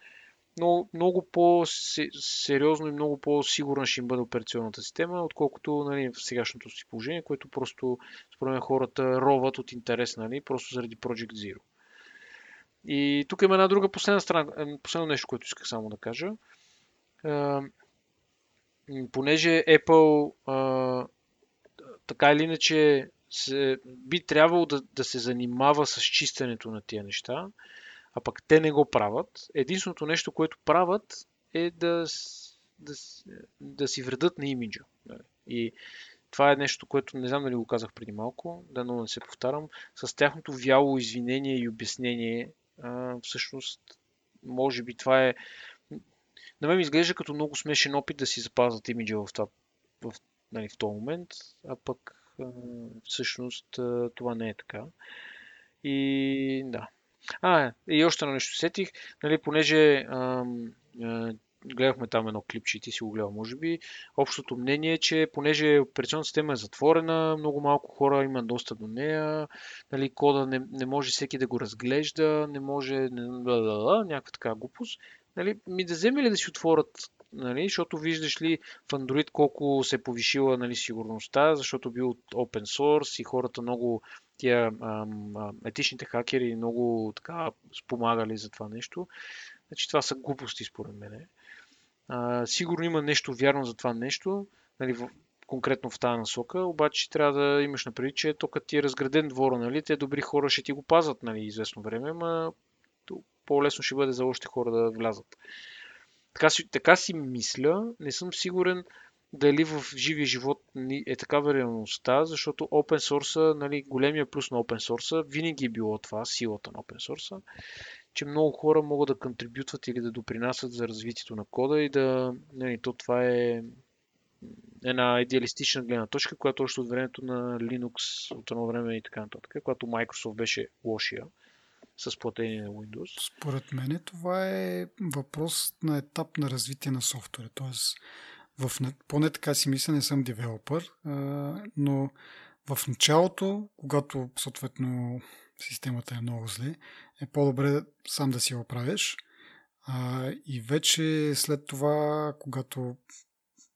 но много по-сериозно и много по-сигурна ще им бъде операционната система, отколкото нали, в сегашното си положение, което просто, според мен, хората роват от интерес, нали, просто заради Project Zero. И тук има една друга последна страна, последно нещо, което исках само да кажа. понеже Apple така или иначе се, би трябвало да, да се занимава с чистенето на тия неща, а пък те не го правят. Единственото нещо, което правят е да, да, да си вредат на имиджа. Нали? И това е нещо, което не знам дали го казах преди малко, да но не се повтарям. С тяхното вяло извинение и обяснение, а, всъщност, може би това е. На мен ми изглежда като много смешен опит да си запазват имиджа в, това, в, нали, в този момент, а пък а, всъщност а, това не е така. И да, а, и още едно нещо сетих, нали, понеже ам, а, гледахме там едно клипче и ти си го гледал, може би. Общото мнение е, че понеже операционната система е затворена, много малко хора има достъп до нея, нали, кода не, не може всеки да го разглежда, не може не, някаква така глупост. Нали, ми да вземе ли да си отворят нали, защото виждаш ли в Android колко се е повишила нали, сигурността, защото бил open source и хората много тия ам, етичните хакери много така спомагали за това нещо. Значи това са глупости според мен. Сигурно има нещо вярно за това нещо, нали, в, конкретно в тази насока, обаче трябва да имаш напред, че то като ти е разграден двора, нали, те добри хора ще ти го пазват нали, известно време, ма по-лесно ще бъде за още хора да влязат. Така си, така си мисля, не съм сигурен дали в живия живот е такава реалността, защото open source, нали, големия плюс на open source винаги е било това, силата на open source, че много хора могат да контрибютват или да допринасят за развитието на кода и да, нали, то това е една идеалистична гледна точка, която още от времето на Linux от едно време и така нататък, когато Microsoft беше лошия. с платени на Windows? Според мен това е въпрос на етап на развитие на софтуера. Тоест, в, поне така си мисля, не съм девелопър, но в началото, когато съответно системата е много зле, е по-добре сам да си я оправиш. И вече след това, когато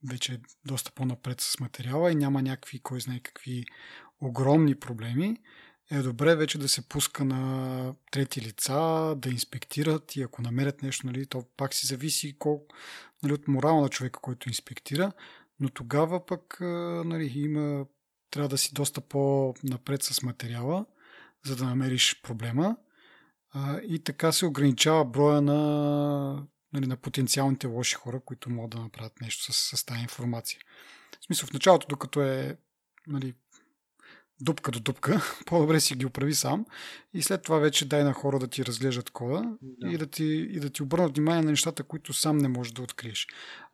вече е доста по-напред с материала и няма някакви, кой знае какви огромни проблеми, е добре вече да се пуска на трети лица, да инспектират и ако намерят нещо, нали, то пак си зависи колко, нали, от морала на човека, който инспектира, но тогава пък нали, има, трябва да си доста по-напред с материала, за да намериш проблема и така се ограничава броя на, нали, на потенциалните лоши хора, които могат да направят нещо с, с тази информация. В смисъл, в началото, докато е нали, дупка до дупка, по-добре си ги оправи сам и след това вече дай на хора да ти разглеждат кода да. И, да ти, и да ти обърнат внимание на нещата, които сам не можеш да откриеш.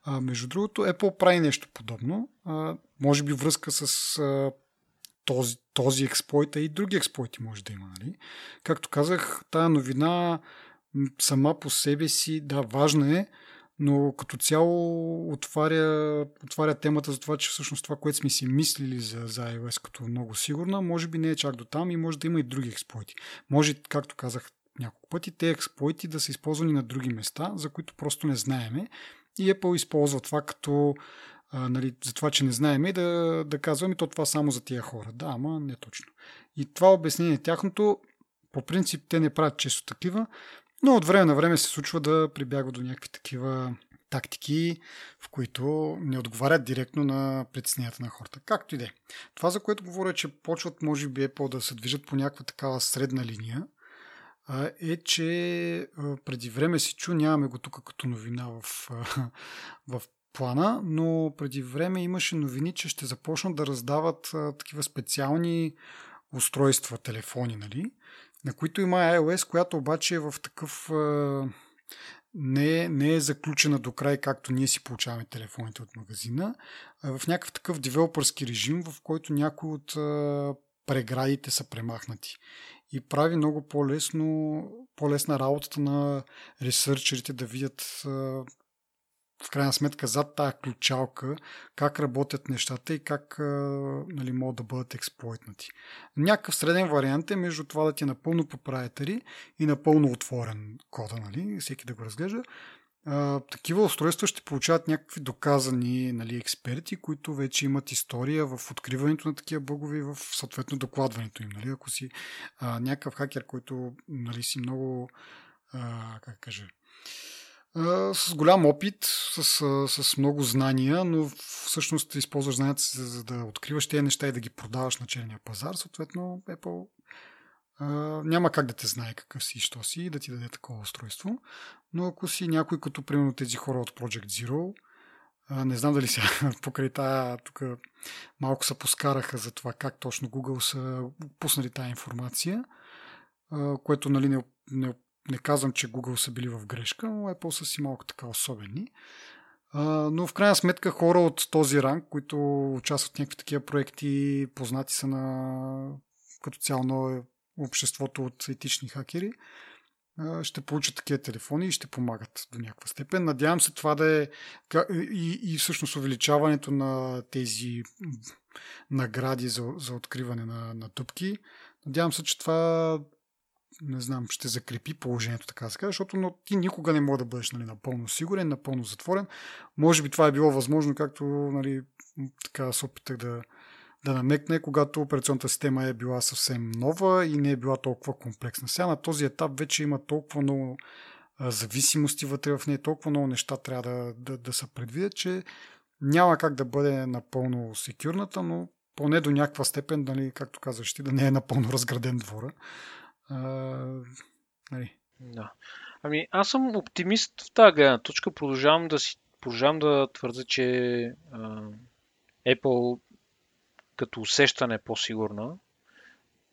А, между другото, Apple прави нещо подобно. А, може би връзка с а, този, този експлойт, а и други експлойти може да има. Нали? Както казах, тая новина сама по себе си, да, важна е, но като цяло отваря, отваря темата за това, че всъщност това, което сме си мислили за, за iOS като много сигурна, може би не е чак до там и може да има и други експлойти. Може, както казах няколко пъти, те експлойти да са използвани на други места, за които просто не знаеме и Apple използва това като а, нали, за това, че не знаеме и да, да казваме то това само за тия хора. Да, ама не точно. И това обяснение тяхното, по принцип те не правят често такива, но от време на време се случва да прибягва до някакви такива тактики, в които не отговарят директно на притесненията на хората. Както и да е. Това, за което говоря, е, че почват, може би, Apple да се движат по някаква такава средна линия, е, че преди време си чу, нямаме го тук като новина в, в плана, но преди време имаше новини, че ще започнат да раздават такива специални устройства, телефони, нали? На които има iOS, която обаче е в такъв не не е заключена до край, както ние си получаваме телефоните от магазина, а в някакъв такъв девелопърски режим, в който някои от преградите са премахнати. И прави много по-лесно, по-лесна работата на ресърчерите да видят в крайна сметка зад тази ключалка как работят нещата и как нали, могат да бъдат експлойтнати. Някакъв среден вариант е между това да ти е напълно проприетари и напълно отворен кода, нали, всеки да го разглежда. Такива устройства ще получават някакви доказани нали, експерти, които вече имат история в откриването на такива бъгове и в съответно докладването им. Нали. Ако си а, някакъв хакер, който нали, си много а, как кажа, с голям опит, с, с много знания, но всъщност използваш знанията си, за да откриваш тези неща и да ги продаваш на черния пазар. Съответно, Apple а, няма как да те знае какъв си и що си и да ти даде такова устройство. Но ако си някой като, примерно, тези хора от Project Zero, не знам дали сега покрай тая тук малко се поскараха за това как точно Google са пуснали тази информация, което нали, не, не не казвам, че Google са били в грешка, но Apple са си малко така особени. но в крайна сметка хора от този ранг, които участват в някакви такива проекти, познати са на като цяло на обществото от етични хакери, ще получат такива телефони и ще помагат до някаква степен. Надявам се това да е и, и всъщност увеличаването на тези награди за, за откриване на, на дупки. Надявам се, че това не знам, ще закрепи положението, така да се каже, защото но ти никога не може да бъдеш нали, напълно сигурен, напълно затворен. Може би това е било възможно, както нали, така се опитах да, да намекне, когато операционната система е била съвсем нова и не е била толкова комплексна. Сега на този етап вече има толкова много зависимости вътре в нея, толкова много неща трябва да, да, да се предвидят, че няма как да бъде напълно секюрната, но поне до някаква степен, нали, както казваш ти, да не е напълно разграден двора. Нали. Да. Ами, аз съм оптимист в тази гледна точка. Продължавам да, си, продължавам да твърда, че а, Apple като усещане е по-сигурна.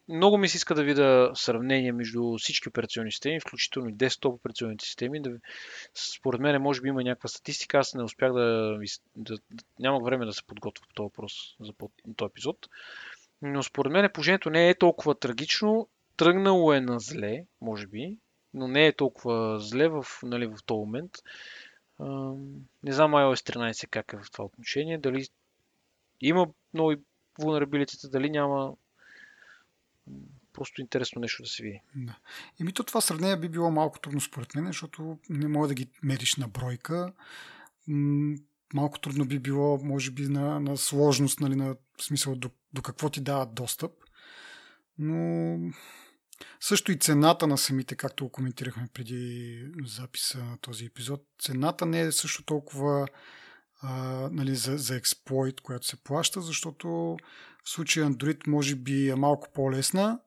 Много ми се иска да видя сравнение между всички операционни системи, включително и десктоп операционните системи. Да, според мен, може би има някаква статистика. Аз не успях да, да, да нямах време да се подготвя по този въпрос за този епизод. Но според мен положението не е толкова трагично тръгнало е на зле, може би, но не е толкова зле в, нали, в този момент. Не знам iOS 13 как е в това отношение. Дали има нови vulnerability, дали няма. Просто интересно нещо да се види. Да. Еми то това сравнение би било малко трудно според мен, защото не може да ги мериш на бройка. Малко трудно би било, може би, на, на сложност, нали, на смисъл до, до какво ти дават достъп. Но също и цената на самите, както го коментирахме преди записа на този епизод, цената не е също толкова а, нали, за, за експлойт, която се плаща, защото в случая Android може би е малко по-лесна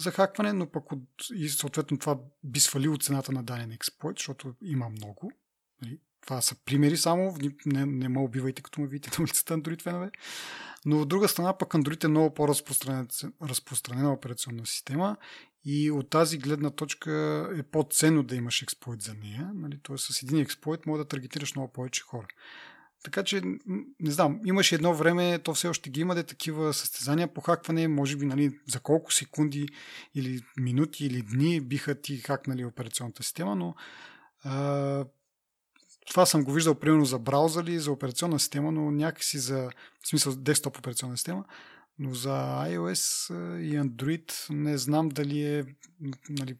за хакване, но пък от, и съответно това би свалило цената на даден експлойт, защото има много. Нали. Това са примери само, не, не ме убивайте като ме видите на улицата Android фенове. Но от друга страна пък Android е много по-разпространена операционна система и от тази гледна точка е по-ценно да имаш експлойт за нея. Нали? Тоест с един експлойт може да таргетираш много повече хора. Така че, не знам, имаше едно време, то все още ги има, да такива състезания по хакване, може би нали, за колко секунди или минути или дни биха ти хакнали операционната система, но а, това съм го виждал примерно за браузъри, за операционна система, но някакси за, в смисъл десктоп операционна система, но за iOS и Android не знам дали е нали,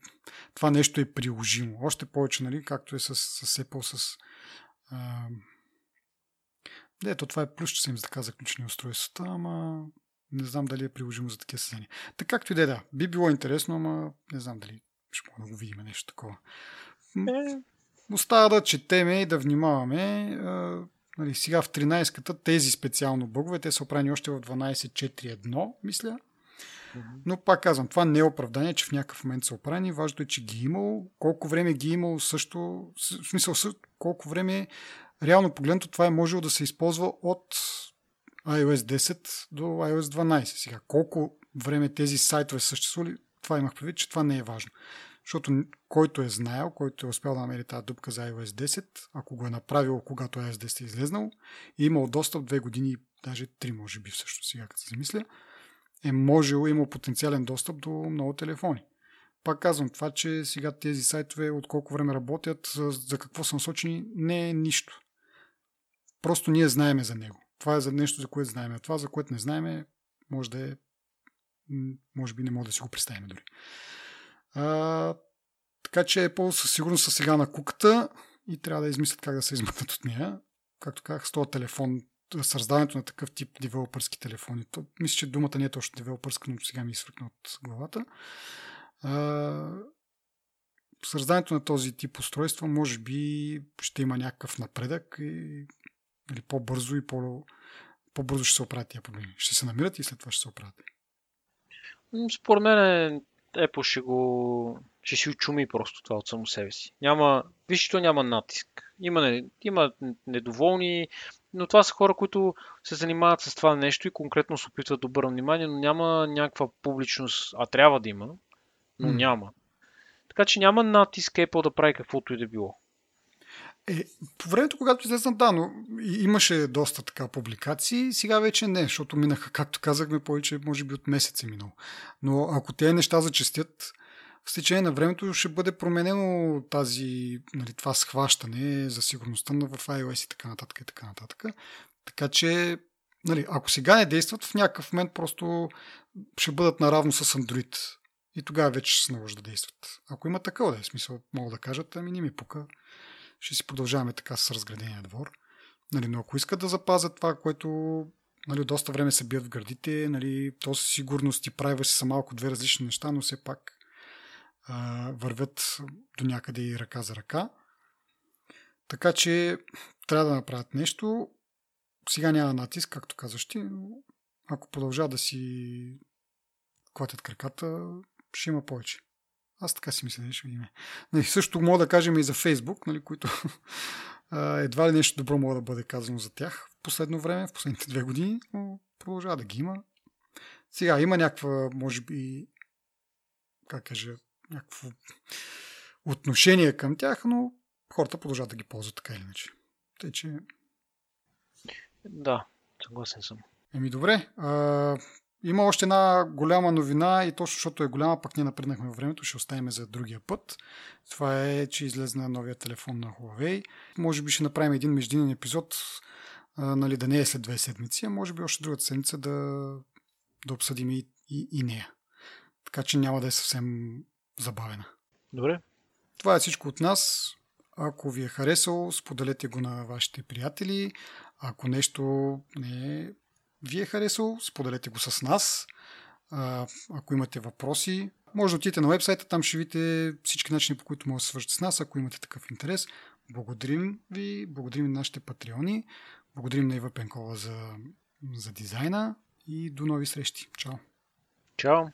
това нещо е приложимо. Още повече, нали, както е с, с Apple, с а... Ето, това е плюс, че са им така заключени устройствата, ама не знам дали е приложимо за такива съседания. Така както и да е, да. Би било интересно, ама не знам дали ще мога да го видим нещо такова. Е, Остава да четеме и да внимаваме. Нали, сега в 13-ката тези специално бъгове, те са оправени още в 12.4.1, мисля. Но пак казвам, това не е оправдание, че в някакъв момент са оправени. Важното е, че ги е имало. Колко време ги е имало също, в смисъл колко време реално погледнато това е можело да се използва от iOS 10 до iOS 12. Сега, колко време тези сайтове съществували, това имах предвид, че това не е важно. Защото който е знаел, който е успял да намери тази дупка за iOS 10, ако го е направил, когато iOS 10 е излезнал, и имал достъп две години, даже три може би всъщност, сега като се замисля, е можел, е имал потенциален достъп до много телефони. Пак казвам, това, че сега тези сайтове от колко време работят, за какво са насочени, не е нищо. Просто ние знаеме за него. Това е за нещо, за което знаеме. Това, за което не знаеме, може да е може би не мога да си го представим дори. А, така че Apple със сигурност са сега на куката и трябва да измислят как да се измъкнат от нея. Както казах, с този телефон, създаването на такъв тип девелопърски телефони. То, мисля, че думата не е точно девелопърска, но сега ми изфръкна от главата. А, създаването на този тип устройства може би ще има някакъв напредък и или по-бързо и по- по-бързо ще се оправят тия проблеми. Ще се намират и след това ще се оправят. Според мен е Apple ще го ще си очуми просто това от само себе си. Няма, виж, то няма натиск. Има, има недоволни, но това са хора, които се занимават с това нещо и конкретно се опитват да обърнат внимание, но няма някаква публичност, а трябва да има, но mm. няма. Така че няма натиск Apple да прави каквото и да било. Е, по времето, когато излезна, да, но имаше доста така публикации, сега вече не, защото минаха, както казахме, повече, може би от месец е минало. Но ако тези неща зачастят, в течение на времето ще бъде променено тази, нали, това схващане за сигурността в iOS и така нататък и така нататък. Така че, нали, ако сега не действат, в някакъв момент просто ще бъдат наравно с Android. И тогава вече ще се наложи да действат. Ако има такова да е смисъл, мога да кажат, ами не ми пука ще си продължаваме така с разградения двор. Нали, но ако искат да запазят това, което нали, доста време се бият в градите, нали, то сигурност и privacy са малко две различни неща, но все пак а, вървят до някъде и ръка за ръка. Така че трябва да направят нещо. Сега няма натиск, както казваш ти, но ако продължават да си клатят краката, ще има повече. Аз така си мисля, ще видим. Нали, също мога да кажем и за Фейсбук, нали, които едва ли нещо добро мога да бъде казано за тях в последно време, в последните две години, но продължава да ги има. Сега има някаква, може би, как кажа, някакво отношение към тях, но хората продължават да ги ползват така или иначе. Тъй, че... Да, съгласен съм. Еми добре. А, има още една голяма новина и точно защото е голяма, пък ние напреднахме във времето, ще оставим за другия път. Това е, че излезна новия телефон на Huawei. Може би ще направим един междинен епизод, а, нали, да не е след две седмици, а може би още другата седмица да, да обсъдим и, и, и нея. Така че няма да е съвсем забавена. Добре. Това е всичко от нас. Ако ви е харесало, споделете го на вашите приятели. Ако нещо не е ви е харесало, споделете го с нас. А, ако имате въпроси, може да отидете на вебсайта, там ще видите всички начини, по които може да свържете с нас, ако имате такъв интерес. Благодарим ви, благодарим на нашите патреони, благодарим на Ива Пенкова за, за дизайна и до нови срещи. Чао! Чао!